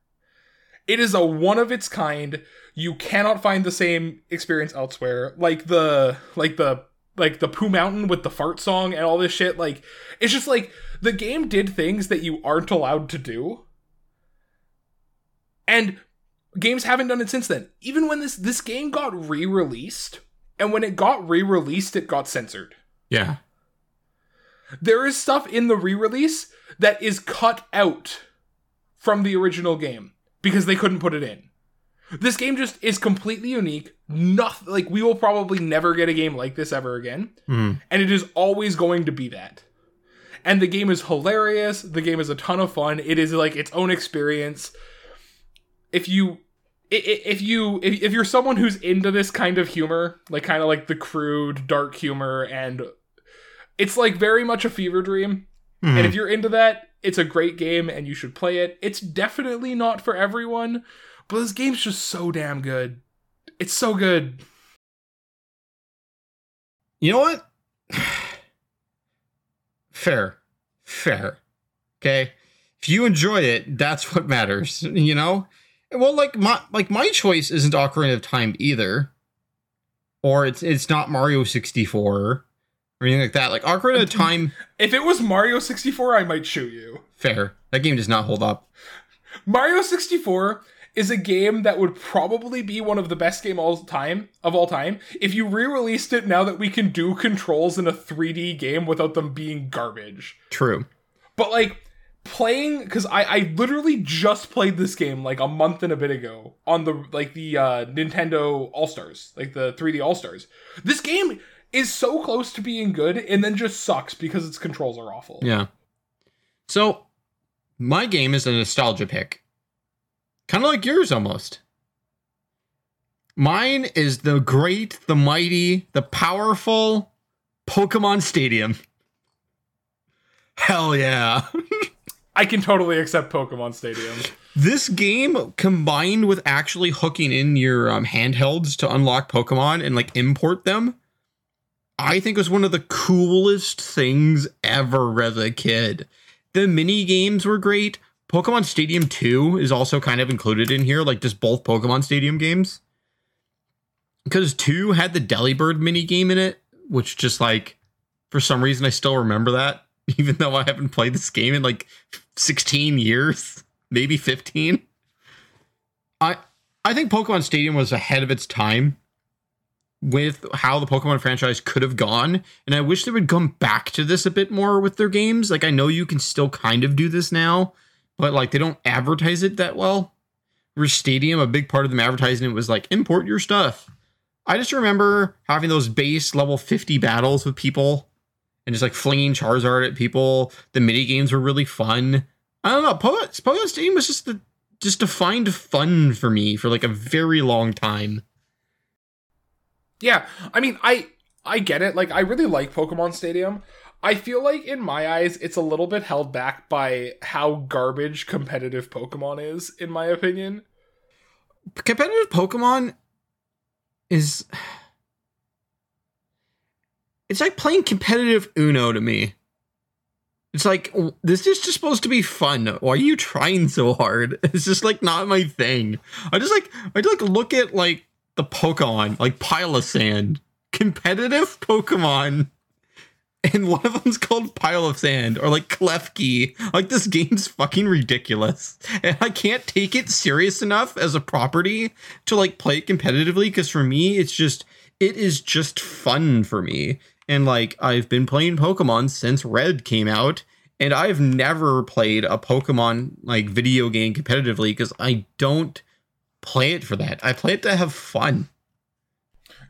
Speaker 1: It is a one of its kind. You cannot find the same experience elsewhere. Like the like the like the Poo Mountain with the fart song and all this shit. Like it's just like the game did things that you aren't allowed to do. And games haven't done it since then. Even when this this game got re-released, and when it got re-released, it got censored.
Speaker 2: Yeah.
Speaker 1: There is stuff in the re-release that is cut out from the original game because they couldn't put it in. This game just is completely unique. Nothing like we will probably never get a game like this ever again,
Speaker 2: Mm.
Speaker 1: and it is always going to be that. And the game is hilarious. The game is a ton of fun. It is like its own experience. If you if you if, if you're someone who's into this kind of humor, like kind of like the crude dark humor and it's like very much a fever dream.
Speaker 2: Mhm.
Speaker 1: And if you're into that, it's a great game and you should play it. It's definitely not for everyone, but this game's just so damn good. It's so good.
Speaker 2: You know what? *sighs* Fair. Fair. Okay. If you enjoy it, that's what matters, *laughs* you know? Well, like my like my choice isn't Ocarina of Time either. Or it's it's not Mario 64 or anything like that. Like Ocarina of *laughs* Time,
Speaker 1: If it was Mario 64, I might shoot you.
Speaker 2: fair. That game does not hold up.
Speaker 1: Mario 64 is a game that would probably be one of the best game all time of all time if you re-released it now that we can do controls in a 3D game without them being garbage.
Speaker 2: True.
Speaker 1: But like playing because I, I literally just played this game like a month and a bit ago on the like the uh Nintendo All Stars, like the 3D All Stars. This game is so close to being good and then just sucks because its controls are awful.
Speaker 2: Yeah. So my game is a nostalgia pick. Kind of like yours almost. Mine is the great, the mighty, the powerful Pokemon Stadium. *laughs* Hell yeah. *laughs*
Speaker 1: I can totally accept Pokemon Stadium.
Speaker 2: This game combined with actually hooking in your um, handhelds to unlock Pokemon and like import them, I think was one of the coolest things ever as a kid. The mini games were great. Pokemon Stadium 2 is also kind of included in here, like just both Pokemon Stadium games. Because 2 had the Delibird mini game in it, which just like for some reason I still remember that, *laughs* even though I haven't played this game in like 16 years, maybe 15. I I think Pokemon Stadium was ahead of its time with how the Pokemon franchise could have gone. And I wish they would come back to this a bit more with their games. Like, I know you can still kind of do this now, but like, they don't advertise it that well. For Stadium, a big part of them advertising it was like, import your stuff. I just remember having those base level 50 battles with people and just like flinging Charizard at people. The mini games were really fun. I don't know. Pokemon, Pokemon Stadium was just the just defined fun for me for like a very long time.
Speaker 1: Yeah, I mean, I I get it. Like, I really like Pokemon Stadium. I feel like in my eyes, it's a little bit held back by how garbage competitive Pokemon is, in my opinion.
Speaker 2: Competitive Pokemon is it's like playing competitive Uno to me. It's like this is just supposed to be fun. Why are you trying so hard? *laughs* It's just like not my thing. I just like I just like look at like the Pokemon, like Palossand, *laughs* competitive Pokemon, *laughs* and one of them's called Pile of Sand or like Klefki. Like this game's fucking ridiculous, and I can't take it serious enough as a property to like play it competitively. Because for me, it's just it is just fun for me. And like I've been playing Pokemon since Red came out, and I've never played a Pokemon like video game competitively because I don't play it for that. I play it to have fun.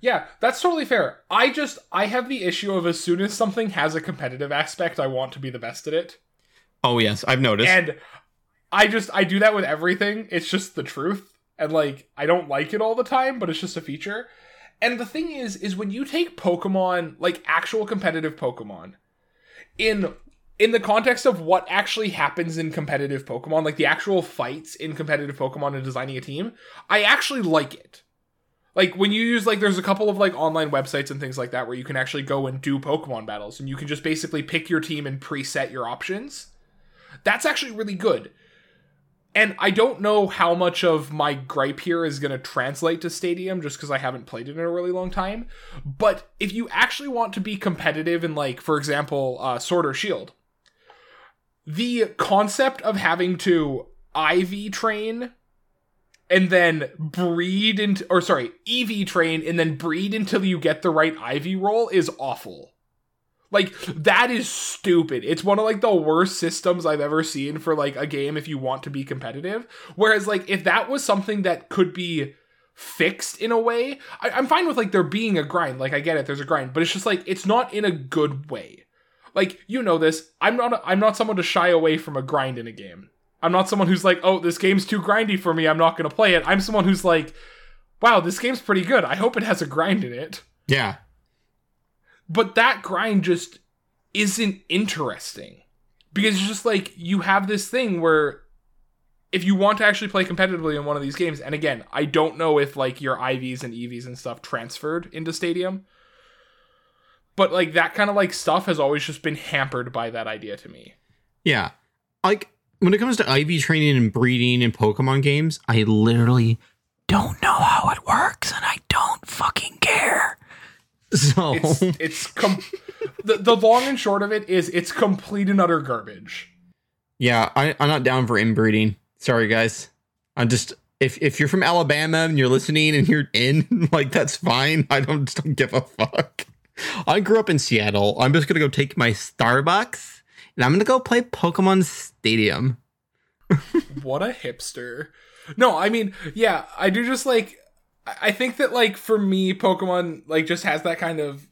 Speaker 1: Yeah, that's totally fair. I just I have the issue of as soon as something has a competitive aspect, I want to be the best at it.
Speaker 2: Oh yes, I've noticed.
Speaker 1: And I just I do that with everything. It's just the truth. And like I don't like it all the time, but it's just a feature. And the thing is, is when you take Pokemon, like actual competitive Pokemon, in in the context of what actually happens in competitive Pokemon, like the actual fights in competitive Pokemon and designing a team, I actually like it. Like when you use like there's a couple of like online websites and things like that where you can actually go and do Pokemon battles and you can just basically pick your team and preset your options. That's actually really good. And I don't know how much of my gripe here is going to translate to Stadium just because I haven't played it in a really long time. But if you actually want to be competitive in, like, for example, uh, Sword or Shield, the concept of having to IV train and then breed into, or sorry, EV train and then breed until you get the right IV roll is awful. Like that is stupid. It's one of like the worst systems I've ever seen for like a game if you want to be competitive. Whereas like if that was something that could be fixed in a way, I, I'm fine with like there being a grind. Like I get it, there's a grind, but it's just like it's not in a good way. Like you know this, I'm not a, I'm not someone to shy away from a grind in a game. I'm not someone who's like, oh, this game's too grindy for me. I'm not gonna play it. I'm someone who's like, wow, this game's pretty good. I hope it has a grind in it.
Speaker 2: Yeah,
Speaker 1: but that grind just isn't interesting. Because it's just like you have this thing where if you want to actually play competitively in one of these games and again i don't know if like your ivs and evs and stuff transferred into stadium but like that kind of like stuff has always just been hampered by that idea to me.
Speaker 2: Yeah. Like when it comes to iv training and breeding in pokemon games i literally don't know how it works and i don't fucking care *laughs* so
Speaker 1: it's it's com- *laughs* the, the long and short of it is it's complete and utter garbage.
Speaker 2: Yeah, I, I'm not down for inbreeding. Sorry guys. I'm just if if you're from Alabama and you're listening and you're in, *laughs* like that's fine. I don't, just don't give a fuck. I grew up in Seattle. I'm just gonna go take my Starbucks and I'm gonna go play Pokemon Stadium.
Speaker 1: what a hipster. No, I mean, yeah, I do just like I think that like for me Pokemon like just has that kind of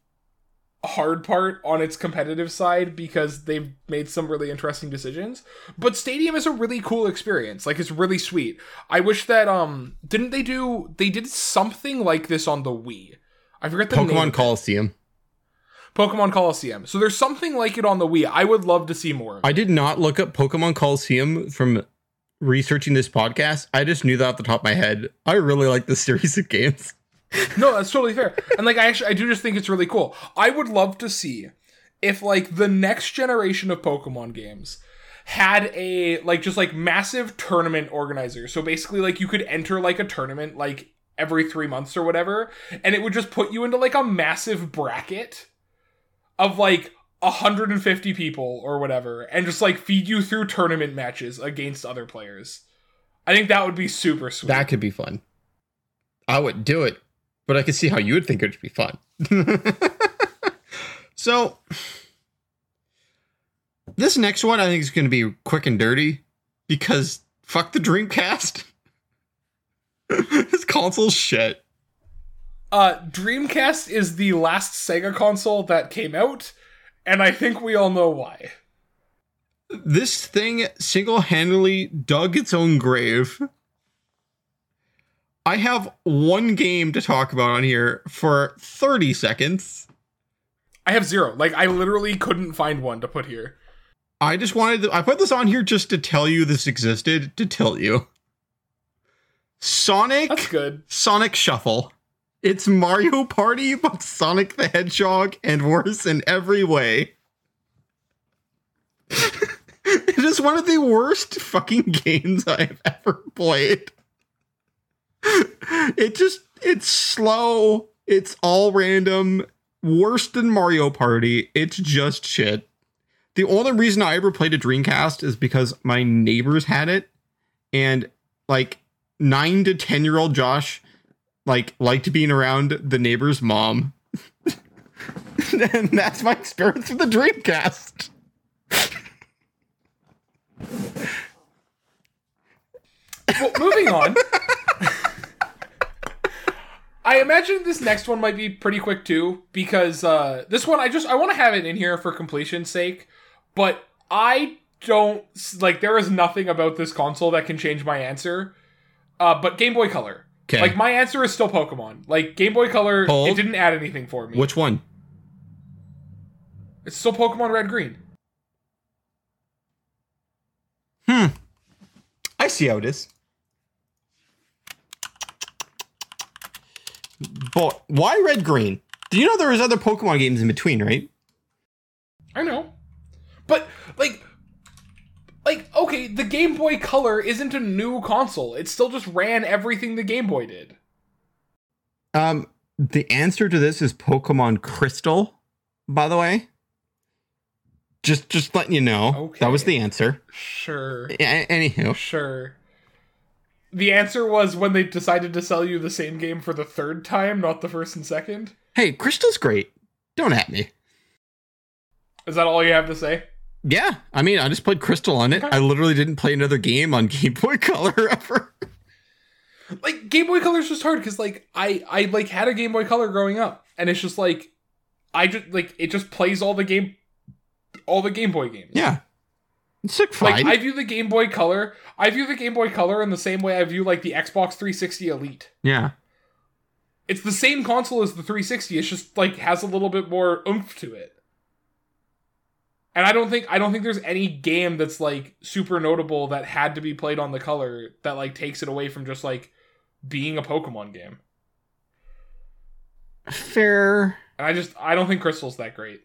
Speaker 1: hard part on its competitive side because they've made some really interesting decisions. But Stadium is a really cool experience. Like it's really sweet. I wish that um didn't they do they did something like this on the Wii. I forget the name.
Speaker 2: Pokemon
Speaker 1: it.
Speaker 2: Colosseum.
Speaker 1: Pokemon Colosseum. So there's something like it on the Wii. I would love to see more.
Speaker 2: I did not look up Pokemon Colosseum from researching this podcast. I just knew that off the top of my head. I really like this series of games.
Speaker 1: No, that's totally fair. And like I actually I do just think it's really cool. I would love to see if like the next generation of Pokemon games had a like just like massive tournament organizer. So basically like you could enter like a tournament like every 3 months or whatever and it would just put you into like a massive bracket of like 150 people or whatever and just like feed you through tournament matches against other players. I think that would be super sweet.
Speaker 2: That could be fun. I would do it, but I could see how you would think it would be fun. *laughs* so, this next one I think is going to be quick and dirty because fuck the Dreamcast. *laughs* this console's shit.
Speaker 1: Uh, Dreamcast is the last Sega console that came out, and I think we all know why.
Speaker 2: This thing single handedly dug its own grave. I have one game to talk about on here for 30 seconds.
Speaker 1: I have zero. Like, I literally couldn't find one to put here.
Speaker 2: I just wanted to, I put this on here just to tell you this existed, to tilt you. Sonic
Speaker 1: That's good.
Speaker 2: Sonic Shuffle. It's Mario Party, but Sonic the Hedgehog and worse in every way. *laughs* it is one of the worst fucking *laughs* games I've ever played. It just, it's slow. It's all random. Worse than Mario Party. It's just shit. The only reason I ever played a Dreamcast is because my neighbors had it. And like nine to 10 year old Josh like liked being around the neighbor's mom. *laughs* and that's my experience with the Dreamcast.
Speaker 1: Well, moving on. I imagine this next one might be pretty quick too, because uh, this one I just I want to have it in here for completion's sake, but I don't like. There is nothing about this console that can change my answer. Uh, but Game Boy Color.
Speaker 2: Okay.
Speaker 1: Like my answer is still Pokemon. Like Game Boy Color,
Speaker 2: Hold.
Speaker 1: it didn't add anything for me.
Speaker 2: Which one?
Speaker 1: It's still Pokemon Red Green.
Speaker 2: Hmm. I see how it is. But why red green? Do you know there was other Pokemon games in between, right?
Speaker 1: I know. But like like okay, the Game Boy Color isn't a new console. It still just ran everything the Game Boy did.
Speaker 2: Um, the answer to this is Pokemon Crystal, by the way. Just just letting you know. That was the answer.
Speaker 1: Sure.
Speaker 2: A- anywho.
Speaker 1: Sure. The answer was when they decided to sell you the same game for the third time, not the first and second.
Speaker 2: Hey, Crystal's great. Don't at me.
Speaker 1: Is that all you have to say?
Speaker 2: Yeah, I mean, I just played Crystal on it.
Speaker 1: Okay.
Speaker 2: I literally didn't play another game on Game Boy Color *laughs* ever.
Speaker 1: Like Game Boy Color is just hard because like I I like had a Game Boy Color growing up, and it's just like I just like it just plays all the game, all the Game Boy games.
Speaker 2: Yeah, it's like fine.
Speaker 1: Like I view the Game Boy Color, I view the Game Boy Color in the same way I view like the Xbox 360 Elite.
Speaker 2: yeah,
Speaker 1: It's the same console as the 360. It's just like has a little bit more oomph to it. And I don't think I don't think there's any game that's like super notable that had to be played on the color that like takes it away from just like being a Pokemon game.
Speaker 2: fair.
Speaker 1: And I just I don't think Crystal's that great.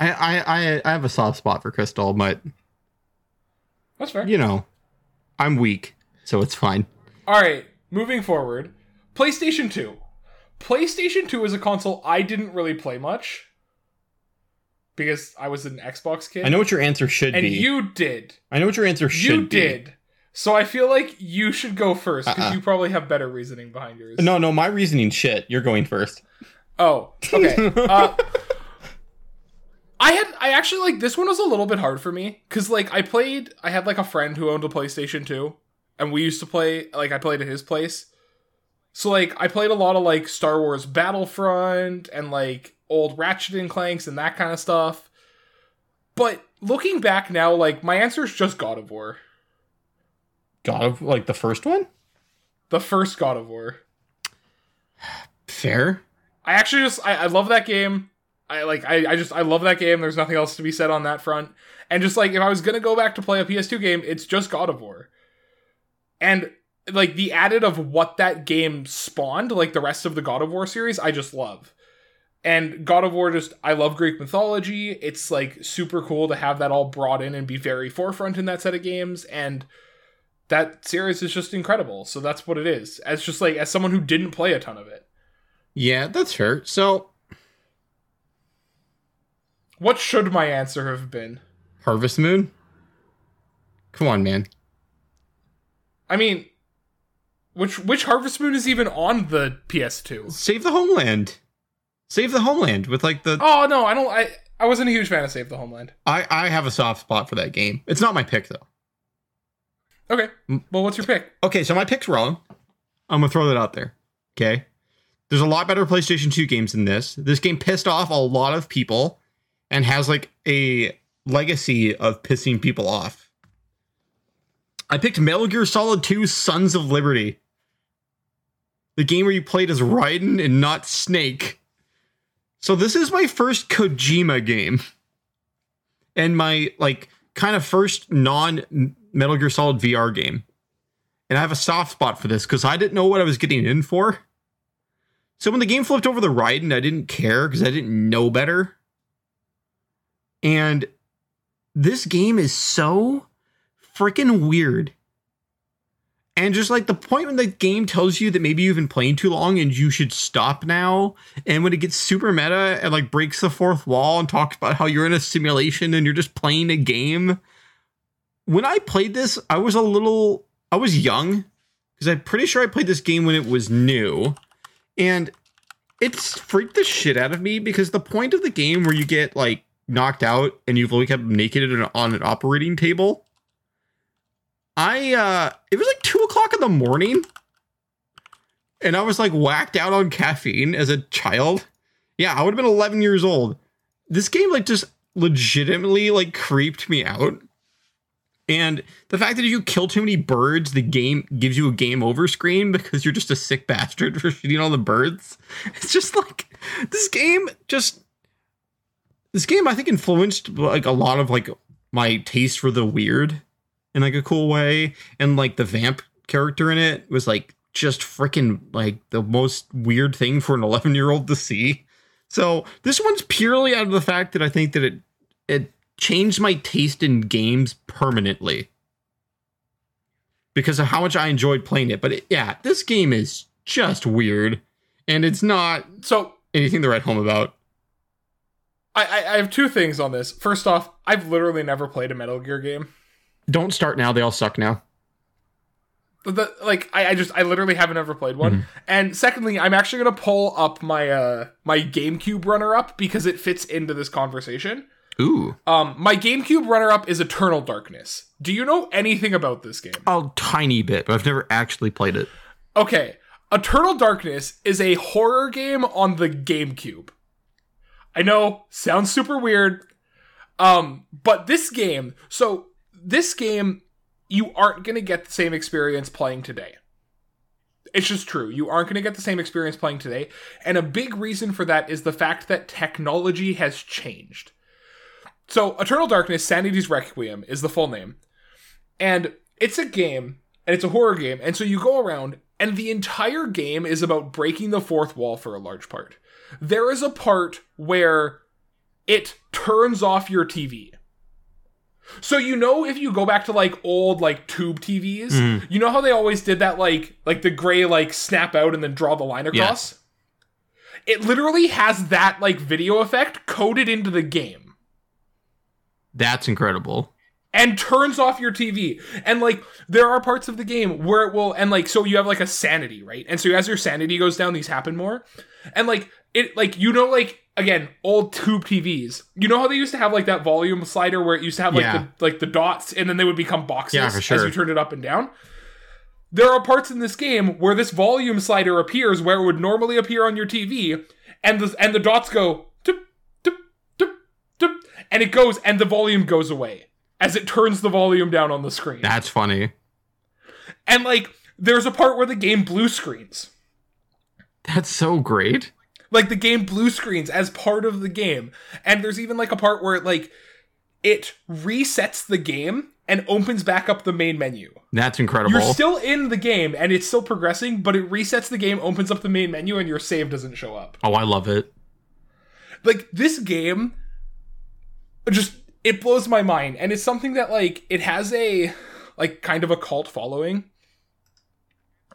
Speaker 2: I, I I I have a soft spot for Crystal, but
Speaker 1: That's fair.
Speaker 2: you know, I'm weak, so it's fine.
Speaker 1: All right, moving forward. PlayStation 2. PlayStation 2 is a console I didn't really play much because I was an Xbox kid.
Speaker 2: I know what your answer should
Speaker 1: and
Speaker 2: be.
Speaker 1: And you did.
Speaker 2: I know what your answer should
Speaker 1: You
Speaker 2: be.
Speaker 1: You did. So I feel like you should go first because
Speaker 2: Uh-uh.
Speaker 1: you probably have better reasoning behind yours.
Speaker 2: No, no, my reasoning shit. You're going first.
Speaker 1: Oh, okay. *laughs* Uh, I had I actually like this one was a little bit hard for me because like I played I had like a friend who owned a PlayStation 2 and we used to play like I played at his place. So like I played a lot of like Star Wars Battlefront and like old Ratchet and Clanks and that kind of stuff. But looking back now, like my answer is just God of War.
Speaker 2: God of like the first one?
Speaker 1: The first God of War.
Speaker 2: Fair.
Speaker 1: I actually just I, I love that game. I like I, I just I love that game. There's nothing else to be said on that front. And just like if I was gonna go back to play a PS2 game, it's just God of War. And like the added of what that game spawned, like the rest of the God of War series, I just love. And God of War just I love Greek mythology. It's like super cool to have that all brought in and be very forefront in that set of games. And that series is just incredible. So that's what it is. As just like as someone who didn't play a ton of it.
Speaker 2: Yeah, that's fair. So
Speaker 1: What should my answer have been?
Speaker 2: Harvest Moon? Come on, man.
Speaker 1: I mean, which which Harvest Moon is even on the PS2?
Speaker 2: Save the homeland. Save the homeland with like the
Speaker 1: Oh no, I don't. I I wasn't a huge fan of Save the Homeland.
Speaker 2: I I have a soft spot for that game. It's not my pick though.
Speaker 1: Okay, mm. well, what's your pick?
Speaker 2: Okay, so my pick's wrong. I'm gonna throw that out there. Okay. There's a lot better PlayStation 2 games than this. This game pissed off a lot of people and has like a legacy of pissing people off. I picked Metal Gear Solid 2 Sons of Liberty. The game where you played as Raiden and not Snake. So this is my first Kojima game. And my like kind of first non Metal Gear Solid VR game. And I have a soft spot for this because I didn't know what I was getting in for. So when the game flipped over the ride, and I didn't care because I didn't know better. And this game is so freaking weird. And just like the point when the game tells you that maybe you've been playing too long and you should stop now, and when it gets super meta and like breaks the fourth wall and talks about how you're in a simulation and you're just playing a game. When I played this, I was a little, I was young because I'm pretty sure I played this game when it was new, and it's freaked the shit out of me because the point of the game where you get like knocked out and you wake up naked on- an operating table I uh it was like two the morning. And I was like whacked out on caffeine as a child. Yeah, I would have been 11 years old. This game like just legitimately like creeped me out. And the fact that if you kill too many birds, the game gives you a game over screen because you're just a sick bastard *laughs* for shooting all the birds. It's just like this game just this game I think influenced like a lot of like my taste for the weird in like a cool way and like the vamp character in it was like just freaking like the most weird thing for an 11 year old to see so this one's purely out of the fact that i think that it it changed my taste in games permanently because of how much i enjoyed playing it but it, yeah this game is just weird and it's not
Speaker 1: So
Speaker 2: anything to write home about
Speaker 1: I, I I have two things on this. First off, I've literally never played a Metal Gear game.
Speaker 2: don't start now they all suck now
Speaker 1: The, like I, I just I literally haven't ever played one.
Speaker 2: Mhm.
Speaker 1: And secondly, I'm actually gonna pull up my uh my GameCube runner up because it fits into this conversation.
Speaker 2: ooh
Speaker 1: Um, my GameCube runner up is Eternal Darkness. Do you know anything about this game?
Speaker 2: a tiny bit but i've never actually played it
Speaker 1: Okay, Eternal Darkness is a horror game on the GameCube. I know, sounds super weird. Um, but this game, so this game, you aren't gonna get the same experience playing today. It's just true. You aren't going to get the same experience playing today. And a big reason for that is the fact that technology has changed. So, Eternal Darkness, Sanity's Requiem is the full name. And it's a game, and it's a horror game. And so you go around, and the entire game is about breaking the fourth wall for a large part. There is a part where it turns off your TV. So you know if you go back to like old like tube TVs,
Speaker 2: Mhm.
Speaker 1: you know how they always did that like like the gray like snap out and then draw the line across? It literally has that like video effect coded into the game.
Speaker 2: That's incredible.
Speaker 1: and turns off your TV. And like there are parts of the game where it will and like so you have like a sanity, right? And so as your sanity goes down, these happen more. And like it like you know like again, old tube TVs. You know how they used to have like that volume slider where it used to have like
Speaker 2: Yeah.
Speaker 1: the like the dots and then they would become boxes
Speaker 2: Yeah, for
Speaker 1: as you turned it up and down. There are parts in this game where this volume slider appears where it would normally appear on your TV, and the and the dots go tup, tup, tup, and it goes and the volume goes away as it turns the volume down on the screen.
Speaker 2: That's funny.
Speaker 1: And like there's a part where the game blue screens.
Speaker 2: That's so great.
Speaker 1: Like the game blue screens as part of the game. And there's even like a part where it like it resets the game and opens back up the main menu.
Speaker 2: That's incredible.
Speaker 1: You're still in the game and it's still progressing, but it resets the game, opens up the main menu, and your save doesn't show up.
Speaker 2: oh, I love it.
Speaker 1: Like this game just it blows my mind. And it's something that like it has a like kind of a cult following.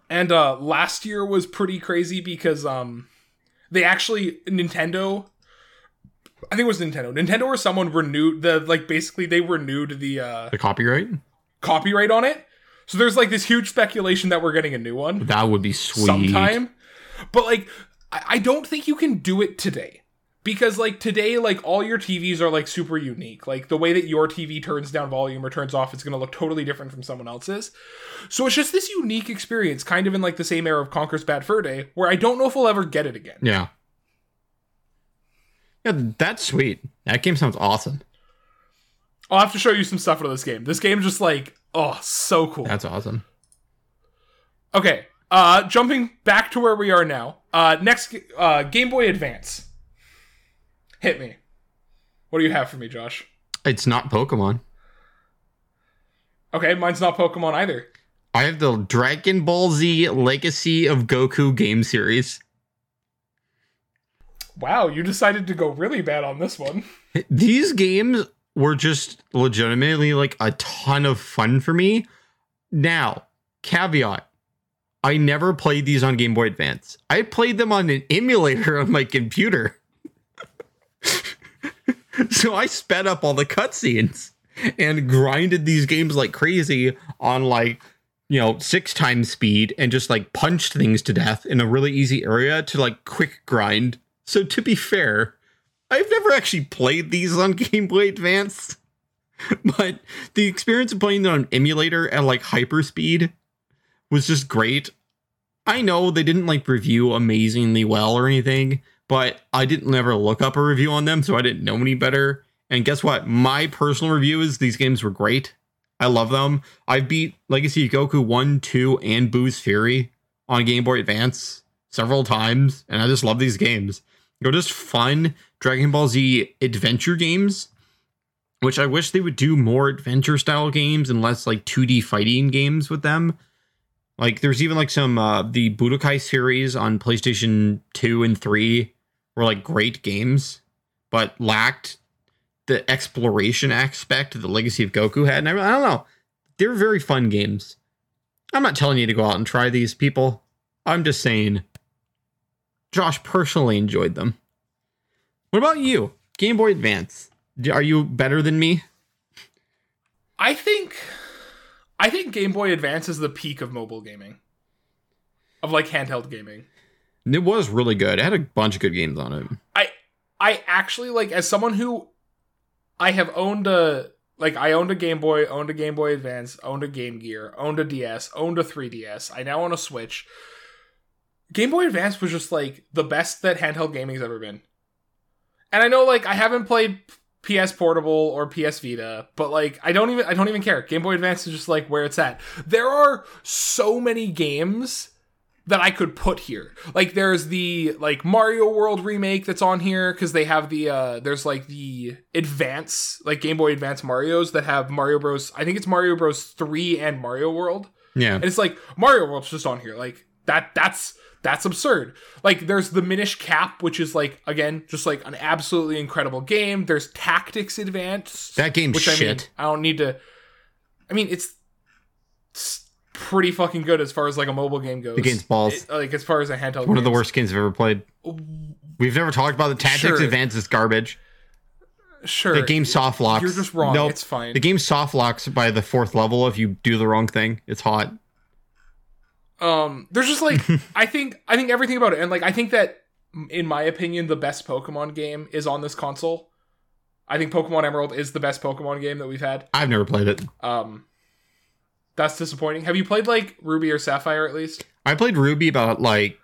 Speaker 1: And uh last year was pretty crazy because um they actually Nintendo I think it was Nintendo. Nintendo or someone renewed the like basically they renewed the uh
Speaker 2: The copyright?
Speaker 1: copyright on it. So there's like this huge speculation that we're getting a new one
Speaker 2: That would be sweet.
Speaker 1: sometime. But like, I, I don't think you can do it today. Because like today, like all your TVs are like super unique. Like the way that your TV turns down volume or turns off, it's gonna look totally different from someone else's. So it's just this unique experience, kind of in like the same era of Conker's Bad Fur Day, where I don't know if we'll ever get it again.
Speaker 2: Yeah. Yeah, that's sweet. That game sounds awesome.
Speaker 1: I'll have to show you some stuff out of this game. This game just like, oh, so cool.
Speaker 2: That's awesome.
Speaker 1: Okay. Uh jumping back to where we are now. Uh next uh Game Boy Advance. Hit me. What do you have for me, Josh?
Speaker 2: It's not Pokemon.
Speaker 1: Okay, mine's not Pokemon either.
Speaker 2: I have the Dragon Ball Z Legacy of Goku game series.
Speaker 1: Wow, you decided to go really bad on this one.
Speaker 2: These games were just legitimately like a ton of fun for me. Now, caveat I never played these on Game Boy Advance. I played them on an emulator on my computer. *laughs* so I sped up all the cutscenes and grinded these games like crazy on like, you know, six times speed and just like punched things to death in a really easy area to like quick grind. So to be fair, I've never actually played these on *laughs* Game Boy Advance, but the experience of playing them on emulator at like hyper speed was just great. I know they didn't like review amazingly well or anything, but I didn't ever look up a review on them, so I didn't know any better. And guess what? My personal review is these games were great. I love them. I beat Legacy of Goku 1, 2, and Buu's Fury on Game Boy Advance several times, and I just love these games. They're just fun Dragon Ball Z adventure games, which I wish they would do more adventure style games and less like 2D fighting games with them. Like there's even like some uh the Budokai series on PlayStation 2 and 3 were like great games, but lacked the exploration aspect the Legacy of Goku had. And I, I don't know. They're very fun games. I'm not telling you to go out and try these people. I'm just saying Josh personally enjoyed them. What about you? Game Boy Advance. Are you better than me?
Speaker 1: I think I think Game Boy Advance is the peak of mobile gaming. Of like handheld gaming.
Speaker 2: It was really good. It had a bunch of good games on it.
Speaker 1: I I actually like as someone who I have owned a like I owned a Game Boy, owned a Game Boy Advance, owned a Game Gear, owned a DS, owned a 3DS. I now own a Switch. Game Boy Advance was just like the best that handheld gaming's ever been. And I know like I haven't played PS Portable or PS Vita, but like I don't even I don't even care. Game Boy Advance is just like where it's at. There are so many games that I could put here. Like there's the like Mario World remake that's on here because they have the uh there's like the advance like Game Boy Advance Mario's that have Mario Bros. I think it's Mario Bros. three and Mario World.
Speaker 2: Yeah.
Speaker 1: And it's like Mario World's just on here. Like that that's that's absurd. Like there's the Minish Cap, which is like again just like an absolutely incredible game. There's Tactics Advance.
Speaker 2: That game's
Speaker 1: which I mean
Speaker 2: shit.
Speaker 1: I don't need to. I mean it's, it's pretty fucking good as far as like a mobile game goes.
Speaker 2: The game's balls.
Speaker 1: It- like as far as a handheld.
Speaker 2: One of the worst games I've ever played. We've never talked about the Tactics
Speaker 1: Sure.
Speaker 2: Advance is garbage.
Speaker 1: Sure.
Speaker 2: the game soft locks.
Speaker 1: You're just wrong.
Speaker 2: Nope.
Speaker 1: It's fine.
Speaker 2: The game soft locks by the fourth level if you do the wrong thing. It's hot.
Speaker 1: um there's just like *laughs* I think I think everything about it and like I think that in my opinion the best Pokemon game is on this console. I think Pokemon Emerald is the best Pokemon game that we've had.
Speaker 2: I've never played it.
Speaker 1: Um that's disappointing. Have you played like Ruby or Sapphire at least?
Speaker 2: I played Ruby about like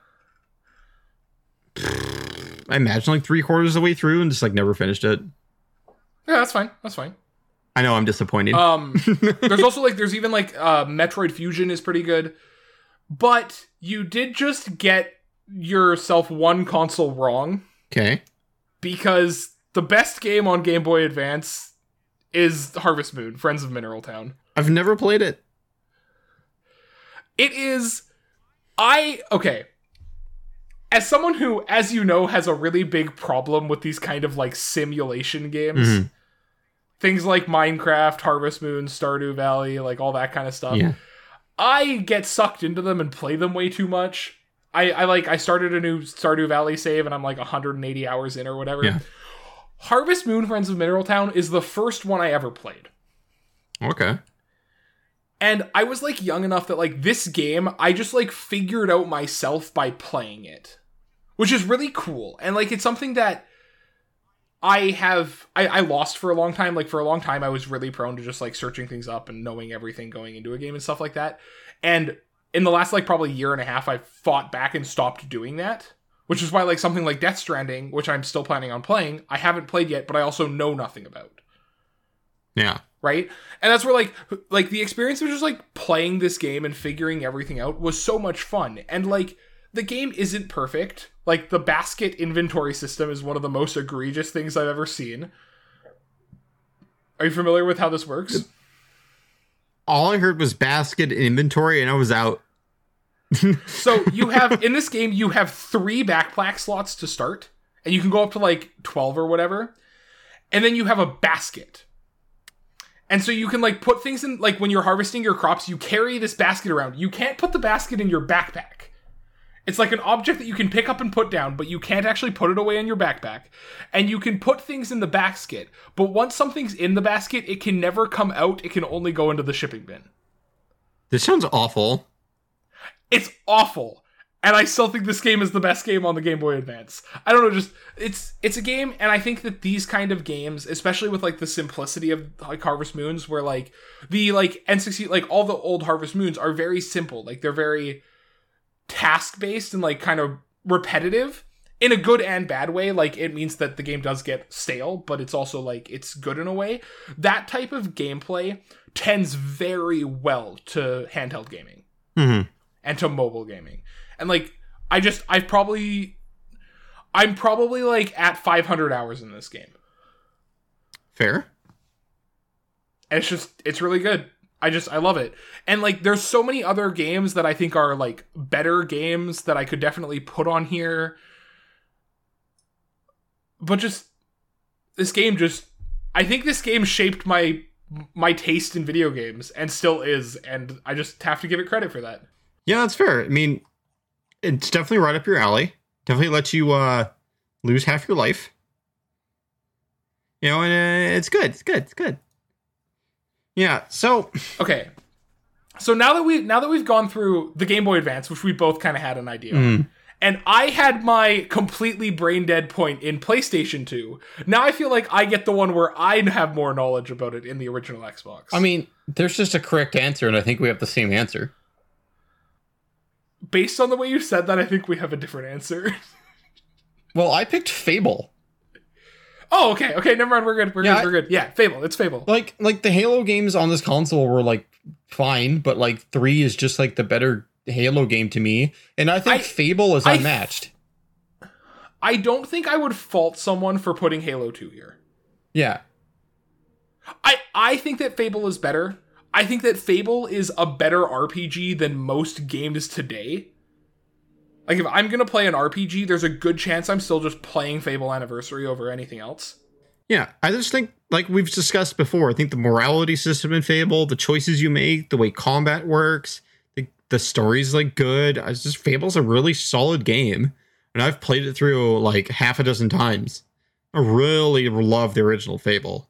Speaker 2: I imagine like three quarters of the way through and just like never finished it.
Speaker 1: Yeah, that's fine. That's fine.
Speaker 2: I know I'm disappointed.
Speaker 1: Um, *laughs* there's also like there's even like uh, Metroid Fusion is pretty good, but you did just get yourself one console wrong
Speaker 2: okay.
Speaker 1: because the best game on Game Boy Advance is Harvest Moon: Friends of Mineral Town.
Speaker 2: I've never played it.
Speaker 1: It is, I okay. As someone who, as you know, has a really big problem with these kind of like simulation games,
Speaker 2: Mhm.
Speaker 1: things like Minecraft, Harvest Moon, Stardew Valley, like all that kind of stuff.
Speaker 2: Yeah.
Speaker 1: I get sucked into them and play them way too much. I, I like I started a new Stardew Valley save and I'm like 180 hours in or whatever.
Speaker 2: Yeah.
Speaker 1: Harvest Moon Friends of Mineral Town is the first one I ever played.
Speaker 2: Okay.
Speaker 1: And I was like young enough that like this game I just like figured out myself by playing it. Which is really cool. And like it's something that I have I, I lost for a long time. Like for a long time I was really prone to just like searching things up and knowing everything going into a game and stuff like that. And in the last like probably year and a half I fought back and stopped doing that. Which is why like something like Death Stranding, which I'm still planning on playing, I haven't played yet, but I also know nothing about
Speaker 2: Yeah.
Speaker 1: Right? And that's where like like the experience of just like playing this game and figuring everything out was so much fun. And like the game isn't perfect. Like the basket inventory system is one of the most egregious things i've ever seen. Are you familiar with how this works?
Speaker 2: All I heard was basket inventory, and I was out. *laughs*
Speaker 1: so you have in this game you have three backpack slots to start and you can go up to like 12 or whatever. And then you have a basket and so you can like put things in like when you're harvesting your crops you carry this basket around. You can't put the basket in your backpack. It's like an object that you can pick up and put down but you can't actually put it away in your backpack. And you can put things in the basket but once something's in the basket it can never come out. It can only go into the shipping bin.
Speaker 2: This sounds awful.
Speaker 1: it's awful and i still think this game is the best game on the game boy advance. I don't know just it's it's a game and i think that these kind of games especially with like the simplicity of like harvest moons where like the like n60 like all the old harvest moons are very simple. Like they're very task based and like kind of repetitive. In a good and bad way like it means that the game does get stale but it's also like it's good in a way. That type of gameplay tends very well to handheld gaming
Speaker 2: hmm
Speaker 1: and to mobile gaming. And like I just I've probably I'm probably like at 500 hours in this game.
Speaker 2: Fair.
Speaker 1: And it's just it's really good. I just I love it. And like there's so many other games that I think are like better games that I could definitely put on here. But just this game just I think this game shaped my my taste in video games and still is and I just have to give it credit for that.
Speaker 2: Yeah, that's fair. I mean, it's definitely right up your alley. Definitely lets you uh, lose half your life. You know, and uh, it's good. It's good. It's good. Yeah. So
Speaker 1: Okay. So now that we now that we've gone through the Game Boy Advance, which we both kind of had an idea, on,
Speaker 2: mm,
Speaker 1: and I had my completely brain dead point in PlayStation 2. Now I feel like I get the one where I have more knowledge about it in the original Xbox.
Speaker 3: I mean, there's just a correct answer, and I think we have the same answer.
Speaker 1: Based on the way you said that, I think we have a different answer. *laughs*
Speaker 3: Well, I picked Fable.
Speaker 1: oh, okay, okay, never mind. We're good. We're
Speaker 3: Yeah,
Speaker 1: good. We're good. Yeah, Fable. It's Fable.
Speaker 3: Like, like the Halo games on this console were like fine, but like three is just like the better Halo game to me, and I think
Speaker 1: I-
Speaker 3: Fable is
Speaker 1: I-
Speaker 3: unmatched.
Speaker 1: I don't think I would fault someone for putting Halo 2 here.
Speaker 3: yeah,
Speaker 1: I I think that Fable is better. I think that Fable is a better RPG than most games today. Like if I'm gonna play an RPG, there's a good chance I'm still just playing Fable Anniversary over anything else.
Speaker 2: yeah, I just think, like we've discussed before, I think the morality system in Fable, the choices you make, the way combat works, the, the story's like good. I just Fable's a really solid game, and I've played it through like half a dozen times. I really love the original Fable.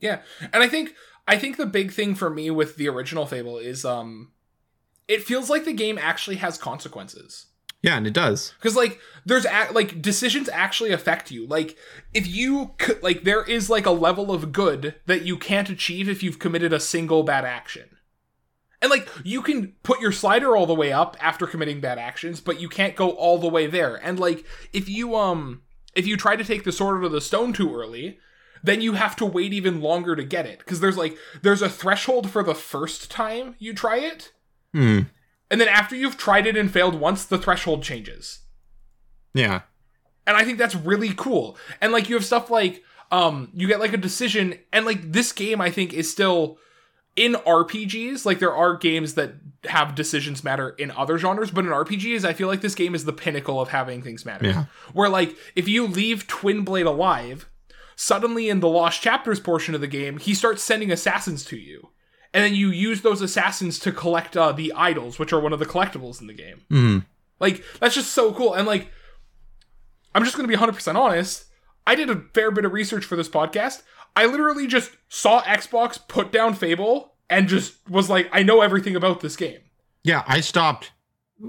Speaker 1: Yeah. And I think I think the big thing for me with the original Fable is um it feels like the game actually has consequences.
Speaker 2: Yeah, and it does.
Speaker 1: Cuz like there's a- like decisions actually affect you. Like if you like there is like a level of good that you can't achieve if you've committed a single bad action. And like you can put your slider all the way up after committing bad actions, but you can't go all the way there. And like if you um if you try to take the sword of the stone too early, then you have to wait even longer to get it because there's like there's a threshold for the first time you try it,
Speaker 2: Hmm.
Speaker 1: and then after you've tried it and failed once, the threshold changes.
Speaker 2: Yeah.
Speaker 1: And I think that's really cool. And like you have stuff like um you get like a decision and like this game I think is still in RPGs, like there are games that have decisions matter in other genres, but in RPGs I feel like this game is the pinnacle of having things matter.
Speaker 2: Yeah.
Speaker 1: Where like if you leave Twinblade alive, suddenly in the lost chapters portion of the game, he starts sending assassins to you. And then you use those assassins to collect uh, the idols, which are one of the collectibles in the game.
Speaker 2: Hmm.
Speaker 1: Like that's just so cool. And like I'm just going to be 100% honest. I did a fair bit of research for this podcast. I literally just saw Xbox put down Fable and just was like I know everything about this game.
Speaker 2: Yeah, I stopped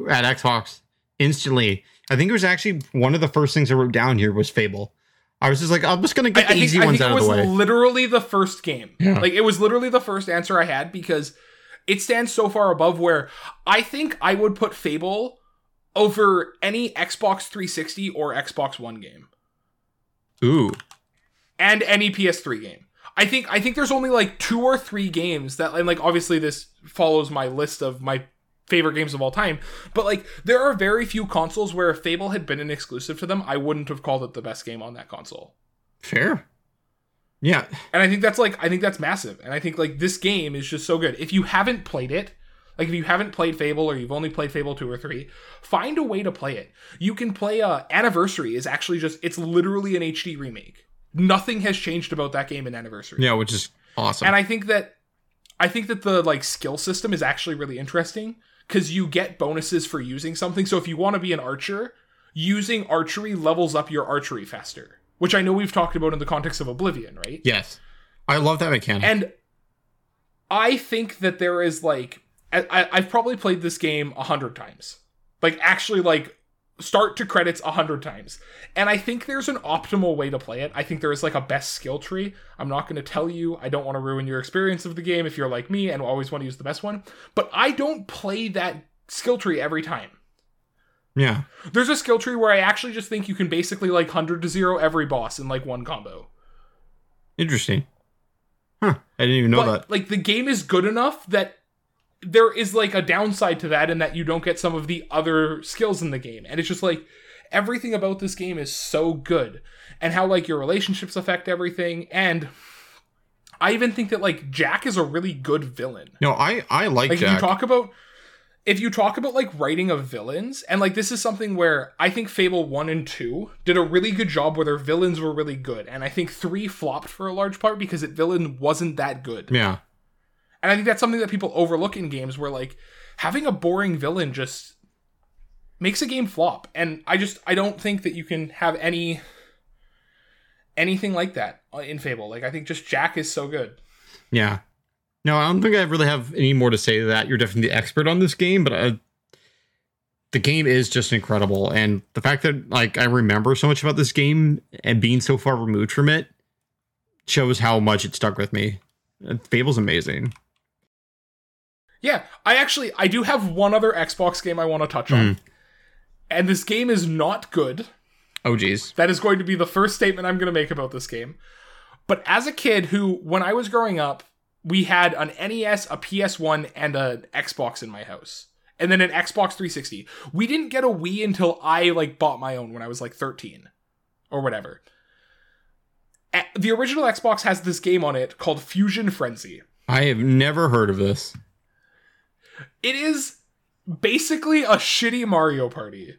Speaker 2: at Xbox instantly. I think it was actually one of the first things I wrote down here was Fable. I was just like, I'm just gonna get the
Speaker 1: I think,
Speaker 2: easy
Speaker 1: I
Speaker 2: ones
Speaker 1: think
Speaker 2: out
Speaker 1: it
Speaker 2: of the way.
Speaker 1: It was literally the first game.
Speaker 2: Yeah.
Speaker 1: Like it was literally the first answer I had because it stands so far above where I think I would put Fable over any Xbox 360 or Xbox One game.
Speaker 2: Ooh,
Speaker 1: and any PS3 game. I think I think there's only like two or three games that and like obviously this follows my list of my favorite games of all time, but like there are very few consoles where if Fable had been an exclusive to them, I wouldn't have called it the best game on that console.
Speaker 2: fair. Yeah,
Speaker 1: And I think that's like I think that's massive. And I think like this game is just so good. If you haven't played it, like if you haven't played Fable or you've only played Fable 2 or 3, find a way to play it. You can play uh Anniversary is actually just it's literally an HD remake. Nothing has changed about that game in Anniversary.
Speaker 2: yeah, which is awesome.
Speaker 1: And I think that I think that the like skill system is actually really interesting cuz you get bonuses for using something. So if you want to be an archer, using archery levels up your archery faster, which I know we've talked about in the context of Oblivion, right?
Speaker 2: yes, I love that mechanic.
Speaker 1: And I think that there is like I, I- I've probably played this game a hundred times, like actually like start to credits a hundred times, and I think there's an optimal way to play it. I think there is like a best skill tree. I'm not going to tell you. I don't want to ruin your experience of the game if you're like me and always want to use the best one. But I don't play that skill tree every time.
Speaker 2: yeah,
Speaker 1: There's a skill tree where I actually just think you can basically like hundred to zero every boss in like one combo.
Speaker 2: interesting. Huh? I didn't even know
Speaker 1: but
Speaker 2: that.
Speaker 1: like the game is good enough that there is like a downside to that in that you don't get some of the other skills in the game. And it's just like everything about this game is so good. And how like your relationships affect everything. And i even think that like jack is a really good villain.
Speaker 2: No, I I like,
Speaker 1: like if
Speaker 2: Jack.
Speaker 1: you talk about if you talk about like writing of villains and like this is something where i think fable 1 and 2 did a really good job where their villains were really good. And i think 3 flopped for a large part because it villain wasn't that good.
Speaker 2: Yeah,
Speaker 1: and I think that's something that people overlook in games where like having a boring villain just makes a game flop. And I just I don't think that you can have any anything like that uh, in Fable. Like I think just Jack is so good.
Speaker 2: yeah. No, I don't think I really have any more to say to that. You're definitely the expert on this game, but I, the game is just incredible, and the fact that like I remember so much about this game and being so far removed from it shows how much it stuck with me. Uh, Fable's amazing.
Speaker 1: Yeah, I actually I do have one other Xbox game I want to touch on. Hmm. And this game is not good.
Speaker 2: Oh geez.
Speaker 1: That is going to be the first statement I'm going to make about this game. But as a kid who, when I was growing up, we had an NES, a PS1, and an Xbox in my house. And then an Xbox 360. We didn't get a Wii until I like bought my own when I was like 13 or whatever. The original Xbox has this game on it called Fusion Frenzy.
Speaker 2: I have never heard of this.
Speaker 1: It is basically a shitty Mario Party.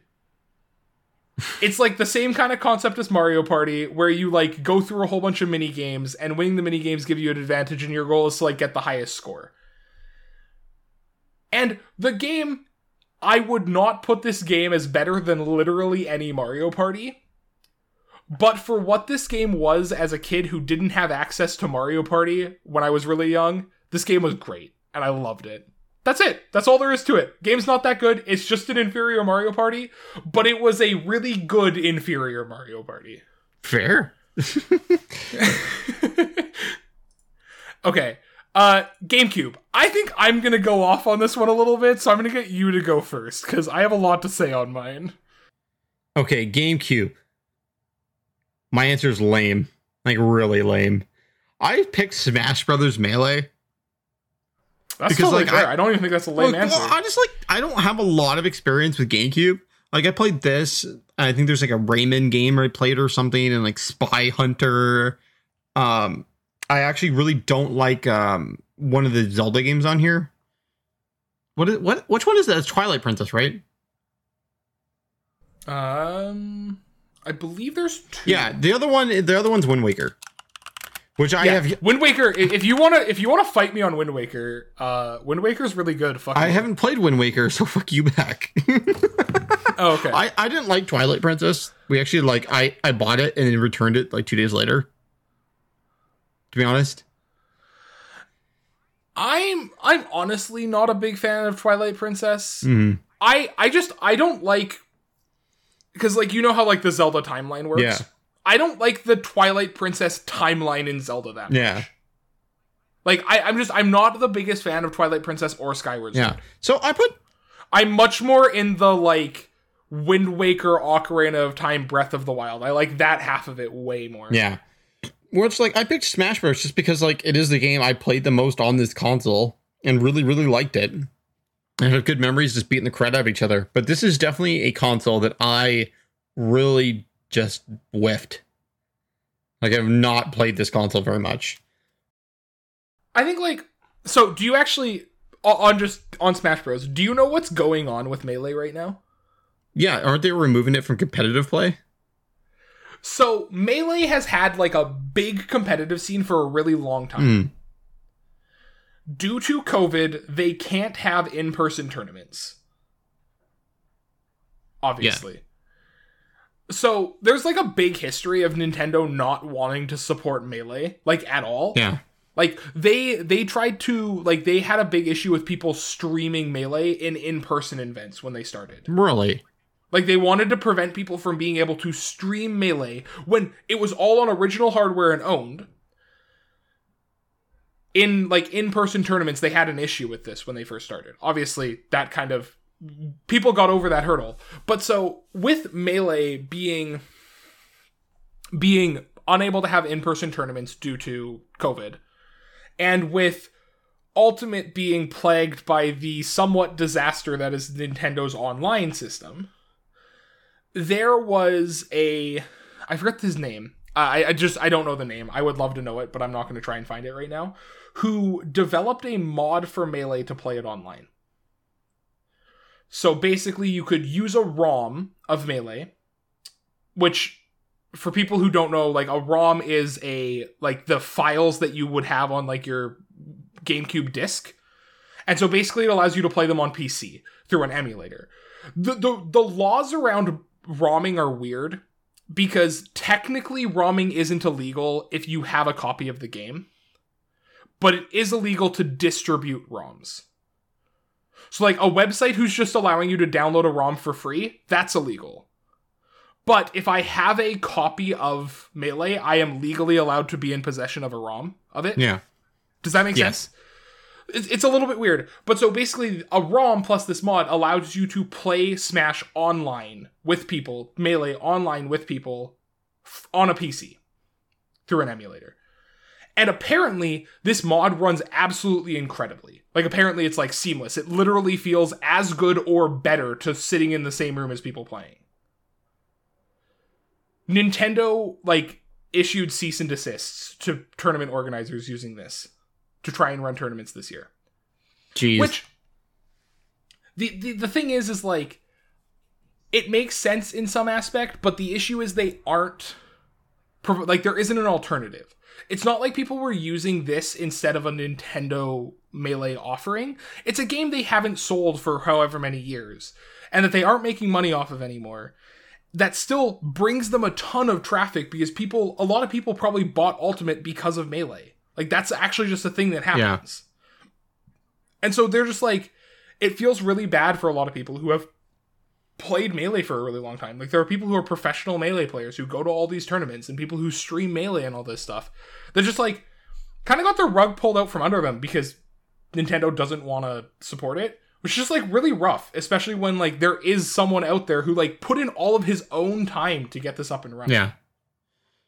Speaker 1: it's like the same kind of concept as Mario Party, where you like go through a whole bunch of mini games, and winning the mini games give you an advantage, and your goal is to like get the highest score. And the game, I would not put this game as better than literally any Mario Party, But for what this game was as a kid who didn't have access to Mario Party when I was really young, this game was great and I loved it. That's it. That's all there is to it. Game's not that good. It's just an inferior Mario Party, but it was a really good inferior Mario Party.
Speaker 2: Fair. *laughs*
Speaker 1: okay. Uh GameCube. I think I'm going to go off on this one a little bit, so I'm going to get you to go first cuz I have a lot to say on mine.
Speaker 2: Okay, GameCube. My answer is lame. Like really lame. I picked Smash Brothers Melee.
Speaker 1: That's
Speaker 2: Because,
Speaker 1: totally
Speaker 2: like,
Speaker 1: fair.
Speaker 2: I-
Speaker 1: I, don't even think that's a lame
Speaker 2: Like,
Speaker 1: answer.
Speaker 2: well, I just like I don't have a lot of experience with GameCube. Like I played this. I think there's like a Rayman game I played or something, and like Spy Hunter. Um, I actually really don't like um one of the Zelda games on here. What is what? Which one is that? It's Twilight Princess, right?
Speaker 1: Um, I believe there's two.
Speaker 2: Yeah, the other one. The other one's Wind Waker, which I
Speaker 1: yeah.
Speaker 2: have.
Speaker 1: Wind Waker. If you wanna, if you wanna fight me on Wind Waker, uh, Wind Waker's really good. Fuck.
Speaker 2: I
Speaker 1: me.
Speaker 2: haven't played Wind Waker, so *laughs* fuck you back. *laughs*
Speaker 1: Oh, okay.
Speaker 2: I, I didn't like Twilight Princess. We actually like I I bought it and then returned it like two days later. To be honest,
Speaker 1: I'm I'm honestly not a big fan of Twilight Princess.
Speaker 2: Mhm.
Speaker 1: I I just I don't like because like you know how like the Zelda timeline works.
Speaker 2: Yeah.
Speaker 1: I don't like the Twilight Princess timeline in Zelda that much.
Speaker 2: yeah,
Speaker 1: Like I, I'm just I'm not the biggest fan of Twilight Princess or Skyward Sword.
Speaker 2: yeah. So I put
Speaker 1: I'm much more in the like Wind Waker, Ocarina of Time, Breath of the Wild. I like that half of it way more.
Speaker 2: yeah. Well, it's like I picked Smash Bros. just because like it is the game I played the most on this console and really really liked it. I have good memories just beating the crap out of each other. But this is definitely a console that I really just whiffed. Like I've not played this console very much.
Speaker 1: I think like so. Do you actually on just on Smash Bros? Do you know what's going on with Melee right now?
Speaker 2: Yeah, aren't they removing it from competitive play?
Speaker 1: So Melee has had like a big competitive scene for a really long time.
Speaker 2: Hmm.
Speaker 1: Due to COVID, they can't have in-person tournaments. Obviously. So there's like a big history of Nintendo not wanting to support Melee like at all.
Speaker 2: Yeah.
Speaker 1: Like they they tried to like they had a big issue with people streaming Melee in in-person events when they started.
Speaker 2: Really?
Speaker 1: Like they wanted to prevent people from being able to stream Melee when it was all on original hardware and owned. In like in-person tournaments, they had an issue with this when they first started. Obviously, that kind of people got over that hurdle. But so with Melee being being unable to have in-person tournaments due to COVID, and with Ultimate being plagued by the somewhat disaster that is Nintendo's online system, there was a I forget his name. I, I just I don't know the name. I would love to know it, but I'm not going to try and find it right now. Who developed a mod for Melee to play it online? So basically, you could use a ROM of Melee, which for people who don't know, like a ROM is a like the files that you would have on like your GameCube disc. And so basically it allows you to play them on PC through an emulator. The the, the laws around ROMing are weird because technically ROMing isn't illegal if you have a copy of the game. But it is illegal to distribute ROMs. So like a website who's just allowing you to download a ROM for free, that's illegal. But if I have a copy of Melee, I am legally allowed to be in possession of a ROM of it.
Speaker 2: Yeah.
Speaker 1: Does that make
Speaker 2: Yes.
Speaker 1: sense? It's, it's a little bit weird, but so basically, a ROM plus this mod allows you to play Smash online with people, Melee online with people on a PC through an emulator. And apparently, this mod runs absolutely incredibly. Like, apparently, it's like seamless. It literally feels as good or better to sitting in the same room as people playing. Nintendo, like, issued cease and desists to tournament organizers using this to try and run tournaments this year.
Speaker 2: Jeez.
Speaker 1: Which the, the the thing is is like it makes sense in some aspect, but the issue is they aren't like there isn't an alternative. It's not like people were using this instead of a Nintendo Melee offering. It's a game they haven't sold for however many years and that they aren't making money off of anymore. that still brings them a ton of traffic because people a lot of people probably bought ultimate because of melee like that's actually just a thing that happens and so they're just like it feels really bad for a lot of people who have played melee for a really long time like there are people who are professional melee players who go to all these tournaments and people who stream melee and all this stuff they're just like kind of got their rug pulled out from under them because nintendo doesn't want to support it which is just like really rough especially when like there is someone out there who like put in all of his own time to get this up and running
Speaker 2: Yeah.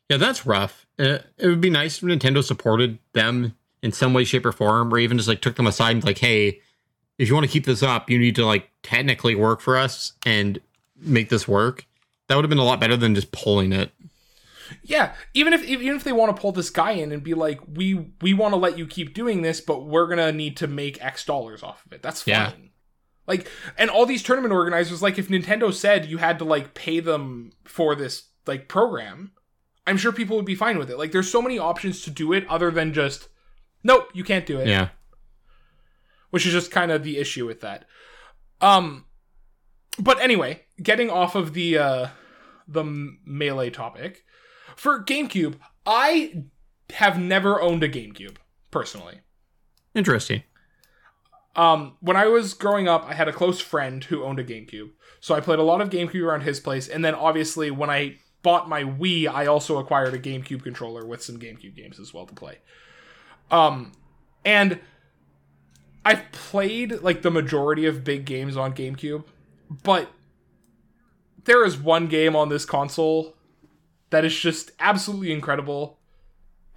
Speaker 2: Yeah, that's rough. Uh, it would be nice if Nintendo supported them in some way, shape, or form, or even just like took them aside and like, hey, if you want to keep this up, you need to like technically work for us and make this work. That would have been a lot better than just pulling it.
Speaker 1: Yeah, even if even if they want to pull this guy in and be like, we we want to let you keep doing this, but we're gonna need to make X dollars off of it. That's fine.
Speaker 2: Yeah.
Speaker 1: Like, and all these tournament organizers, like, if Nintendo said you had to like pay them for this like program, I'm sure people would be fine with it. Like, there's so many options to do it other than just, nope, you can't do it.
Speaker 2: Yeah.
Speaker 1: Which is just kind of the issue with that. Um, but anyway, getting off of the uh, the melee topic for GameCube, I have never owned a GameCube personally.
Speaker 2: Interesting.
Speaker 1: Um, when I was growing up, I had a close friend who owned a GameCube, so I played a lot of GameCube around his place. And then obviously, when I bought my Wii, I also acquired a GameCube controller with some GameCube games as well to play. Um, and I've played like the majority of big games on GameCube, but there is one game on this console that is just absolutely incredible.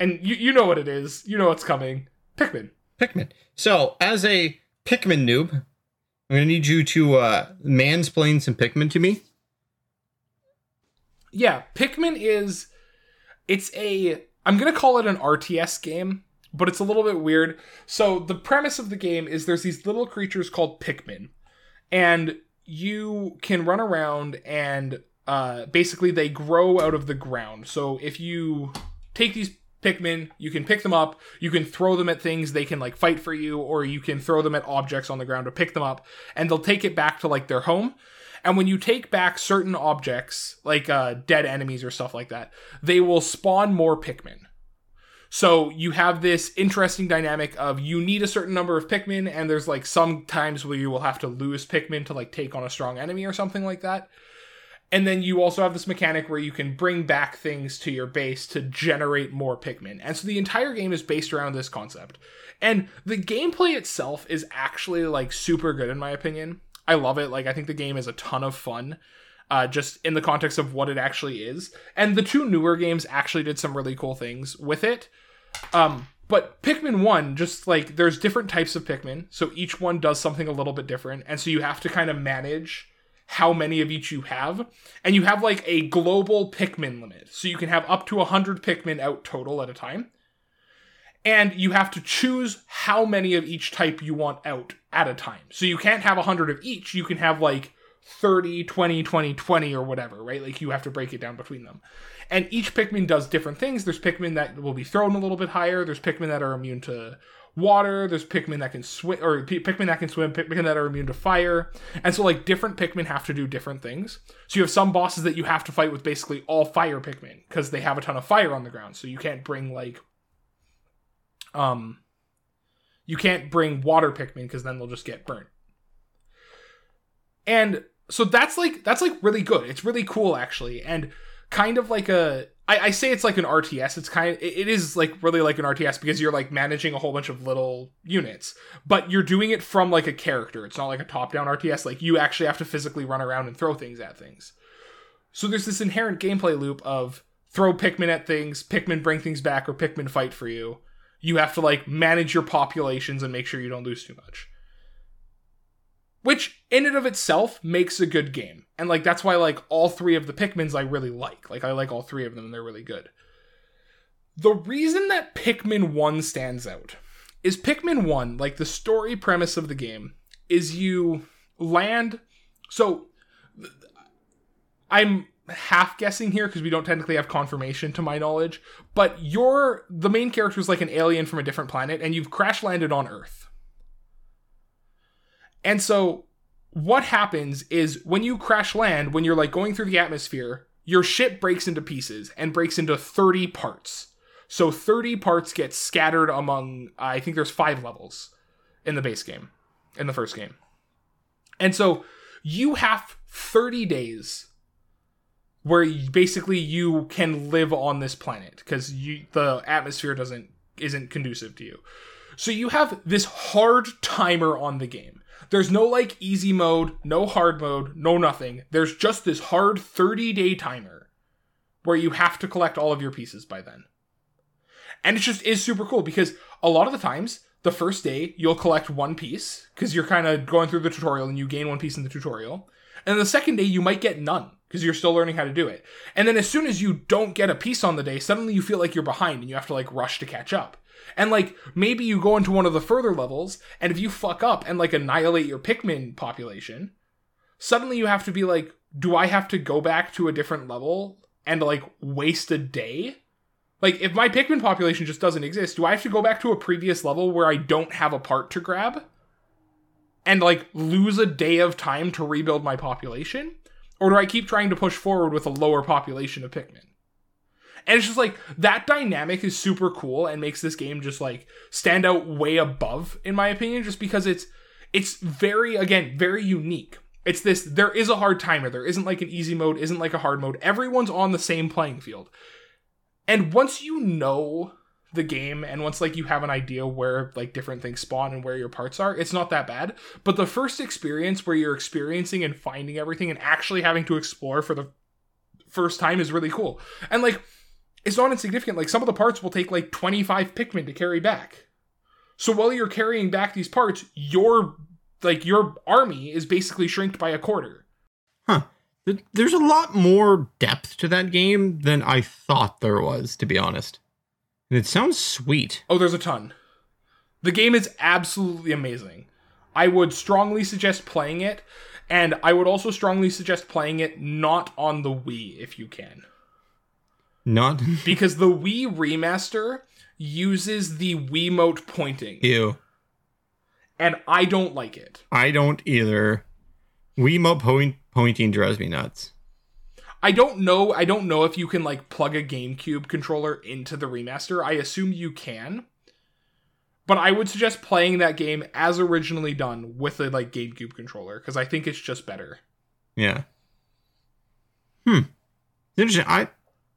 Speaker 1: And you you know what it is. You know what's coming. Pikmin.
Speaker 3: Pikmin. So, as a Pikmin noob, I'm gonna need you to uh, mansplain some Pikmin to me.
Speaker 1: Yeah, Pikmin is it's a I'm going to call it an RTS game, but it's a little bit weird. So the premise of the game is there's these little creatures called Pikmin and you can run around and uh, basically they grow out of the ground. So if you take these Pikmin, you can pick them up, you can throw them at things, they can like fight for you, or you can throw them at objects on the ground to pick them up, and they'll take it back to like their home. And when you take back certain objects, like uh, dead enemies or stuff like that, they will spawn more Pikmin. So you have this interesting dynamic of you need a certain number of Pikmin, and there's like some times where you will have to lose Pikmin to like take on a strong enemy or something like that. And then you also have this mechanic where you can bring back things to your base to generate more Pikmin. And so the entire game is based around this concept. And the gameplay itself is actually like super good in my opinion. I love it. Like I think the game is a ton of fun. Uh, just in the context of what it actually is. And the two newer games actually did some really cool things with it. Um, but Pikmin 1, just like there's different types of Pikmin, so each one does something a little bit different. And so you have to kind of manage how many of each you have. And you have like a global Pikmin limit. So you can have up to 100 Pikmin out total at a time. And you have to choose how many of each type you want out at a time. So you can't have 100 of each. You can have like 30, 20, 20, 20, or whatever, right? Like you have to break it down between them. And each Pikmin does different things. There's Pikmin that will be thrown a little bit higher. There's Pikmin that are immune to water. There's Pikmin that can swim, or P- Pikmin that can swim, Pikmin that are immune to fire. And so, like, different Pikmin have to do different things. So you have some bosses that you have to fight with basically all fire Pikmin because they have a ton of fire on the ground. So you can't bring, like, um, you can't bring water Pikmin because then they'll just get burnt. And so that's like that's like really good. It's really cool actually, and kind of like a I, I say it's like an RTS. It's kind of it is like really like an RTS because you're like managing a whole bunch of little units, but you're doing it from like a character. It's not like a top down RTS. Like you actually have to physically run around and throw things at things. So there's this inherent gameplay loop of throw Pikmin at things, Pikmin bring things back, or Pikmin fight for you. You have to like manage your populations and make sure you don't lose too much which in and of itself makes a good game. And like that's why like all three of the pikmins i really like. Like i like all three of them and they're really good. The reason that pikmin 1 stands out is pikmin 1 like the story premise of the game is you land so i'm half guessing here because we don't technically have confirmation to my knowledge but you're the main character is like an alien from a different planet and you've crash landed on earth and so what happens is when you crash land, when you're like going through the atmosphere, your ship breaks into pieces and breaks into 30 parts. So 30 parts get scattered among, I think there's five levels in the base game, in the first game. And so you have 30 days where you, basically you can live on this planet because you the atmosphere doesn't isn't conducive to you. So you have this hard timer on the game. There's no like easy mode, no hard mode, no nothing. There's just this hard 30 day timer where you have to collect all of your pieces by then. And it just is super cool because a lot of the times, the first day, you'll collect one piece because you're kind of going through the tutorial and you gain one piece in the tutorial. And the second day, you might get none because you're still learning how to do it. And then as soon as you don't get a piece on the day, suddenly you feel like you're behind and you have to like rush to catch up. And like maybe you go into one of the further levels, and if you fuck up and like annihilate your Pikmin population, suddenly you have to be like, do I have to go back to a different level and like waste a day? Like if my Pikmin population just doesn't exist, do I have to go back to a previous level where I don't have a part to grab? And like lose a day of time to rebuild my population? Or do I keep trying to push forward with a lower population of Pikmin? And it's just like that dynamic is super cool and makes this game just like stand out way above, in my opinion, just because it's it's very again very unique. It's this there is a hard timer. There isn't like an easy mode, isn't like a hard mode. Everyone's on the same playing field. And once you know the game and once like you have an idea where like different things spawn and where your parts are, it's not that bad. But the first experience where you're experiencing and finding everything and actually having to explore for the first time is really cool. And like it's not insignificant. Like some of the parts will take like 25 Pikmin to carry back. So while you're carrying back these parts, your like your army is basically shrinked by a quarter.
Speaker 2: Huh. There's a lot more depth to that game than I thought there was, to be honest. And it sounds sweet.
Speaker 1: Oh, there's a ton. The game is absolutely amazing. I would strongly suggest playing it, and I would also strongly suggest playing it not on the Wii if you can.
Speaker 2: Not *laughs*
Speaker 1: because the Wii remaster uses the Wiimote pointing.
Speaker 2: Ew.
Speaker 1: And I don't like it.
Speaker 2: I don't either. Wiimote point pointing drives me nuts.
Speaker 1: I don't know. I don't know if you can like plug a GameCube controller into the remaster. I assume you can. But I would suggest playing that game as originally done with a like GameCube controller because I think it's just better.
Speaker 2: Yeah. Hmm. Interesting. I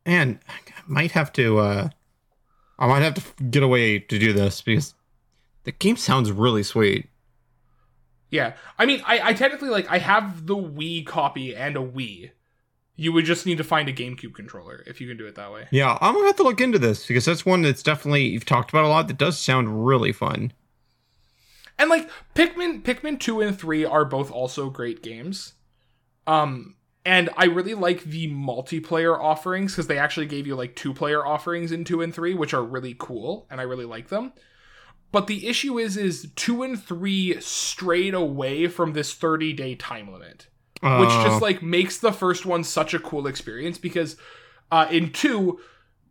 Speaker 2: and I might have to uh I might have to get a Wii to do this because the game sounds really sweet.
Speaker 1: Yeah. I mean, I, I technically like I have the Wii copy and a Wii. You would just need to find a GameCube controller if you can do it that way.
Speaker 2: Yeah, I'm gonna have to look into this because that's one that's definitely you've talked about a lot that does sound really fun.
Speaker 1: And like Pikmin Pikmin 2 and 3 are both also great games. Um and I really like the multiplayer offerings because they actually gave you like two player offerings in two and three, which are really cool, and I really like them. But the issue is, is two and three strayed away from this 30 day time limit, uh. which just like makes the first one such a cool experience because uh, in two,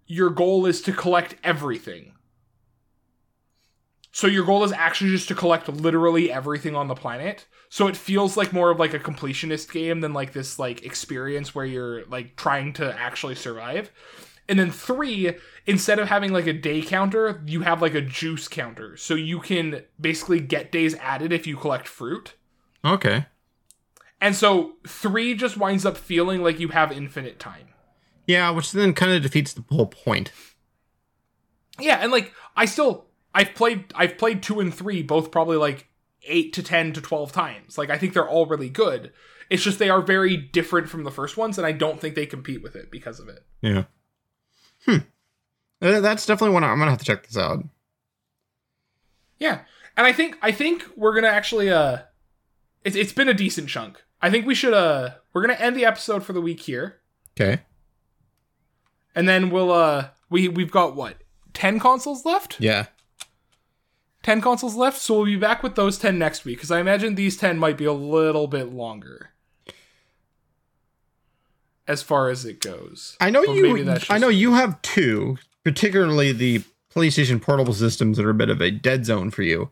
Speaker 1: your goal is to collect everything. So your goal is actually just to collect literally everything on the planet. So it feels like more of like a completionist game than like this like experience where you're like trying to actually survive. And then 3, instead of having like a day counter, you have like a juice counter. So you can basically get days added if you collect fruit.
Speaker 2: Okay.
Speaker 1: And so 3 just winds up feeling like you have infinite time.
Speaker 2: Yeah, which then kind of defeats the whole point.
Speaker 1: Yeah, and like I still I've played I've played 2 and 3 both probably like 8 to 10 to 12 times. Like I think they're all really good. It's just they are very different from the first ones and I don't think they compete with it because of it.
Speaker 2: Yeah. Hmm. That's definitely one I'm going to have to check this out.
Speaker 1: Yeah. And I think I think we're going to actually uh it's it's been a decent chunk. I think we should uh we're going to end the episode for the week here.
Speaker 2: Okay.
Speaker 1: And then we'll uh we we've got what? 10 consoles left?
Speaker 2: Yeah.
Speaker 1: 10 consoles left, so we'll be back with those 10 next week because I imagine these 10 might be a little bit longer as far as it goes.
Speaker 2: I know you just... I know you have two, particularly the PlayStation portable systems that are a bit of a dead zone for you.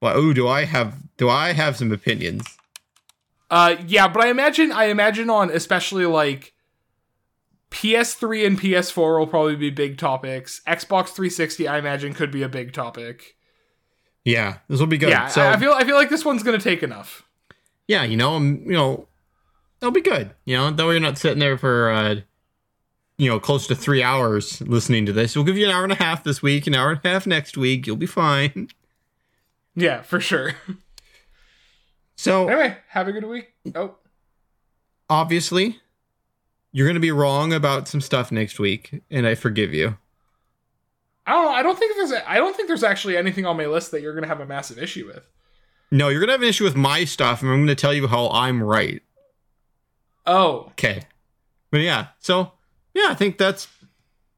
Speaker 2: Well, ooh, do I have do I have some opinions?
Speaker 1: Uh, yeah, but I imagine I imagine on especially like PS3 and PS4 will probably be big topics. Xbox 360, I imagine, could be a big topic.
Speaker 2: Yeah, this will be good.
Speaker 1: Yeah,
Speaker 2: so
Speaker 1: I feel I feel like this one's gonna take enough.
Speaker 2: yeah, you know, I'm, you know, it'll be good. You know, that way you're not sitting there for uh, you know close to three hours listening to this. We'll give you an hour and a half this week, an hour and a half next week. You'll be fine.
Speaker 1: Yeah, for sure.
Speaker 2: So
Speaker 1: anyway, have a good week. Oh,
Speaker 2: obviously, you're gonna be wrong about some stuff next week, and I forgive you.
Speaker 1: I don't know. I don't think there's I don't think there's actually anything on my list that you're gonna have a massive issue with.
Speaker 2: No, you're gonna have an issue with my stuff, and I'm gonna tell you how I'm right.
Speaker 1: Oh,
Speaker 2: Okay. But yeah, so yeah, I think that's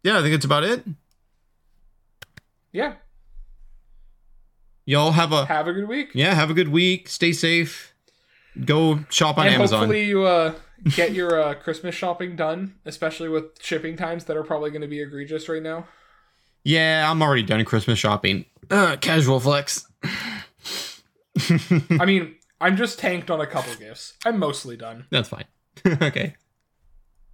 Speaker 2: yeah, I think it's about it.
Speaker 1: yeah.
Speaker 2: Y'all have a
Speaker 1: Have a good week.
Speaker 2: yeah, have a good week. Stay safe. Go shop on
Speaker 1: and
Speaker 2: Amazon.
Speaker 1: hopefully you uh, get your uh, Christmas shopping done, especially with shipping times that are probably going to be egregious right now.
Speaker 2: Yeah, I'm already done Christmas shopping. Uh, casual flex.
Speaker 1: I mean, I'm just tanked on a couple gifts. I'm mostly done.
Speaker 2: That's fine. *laughs* okay.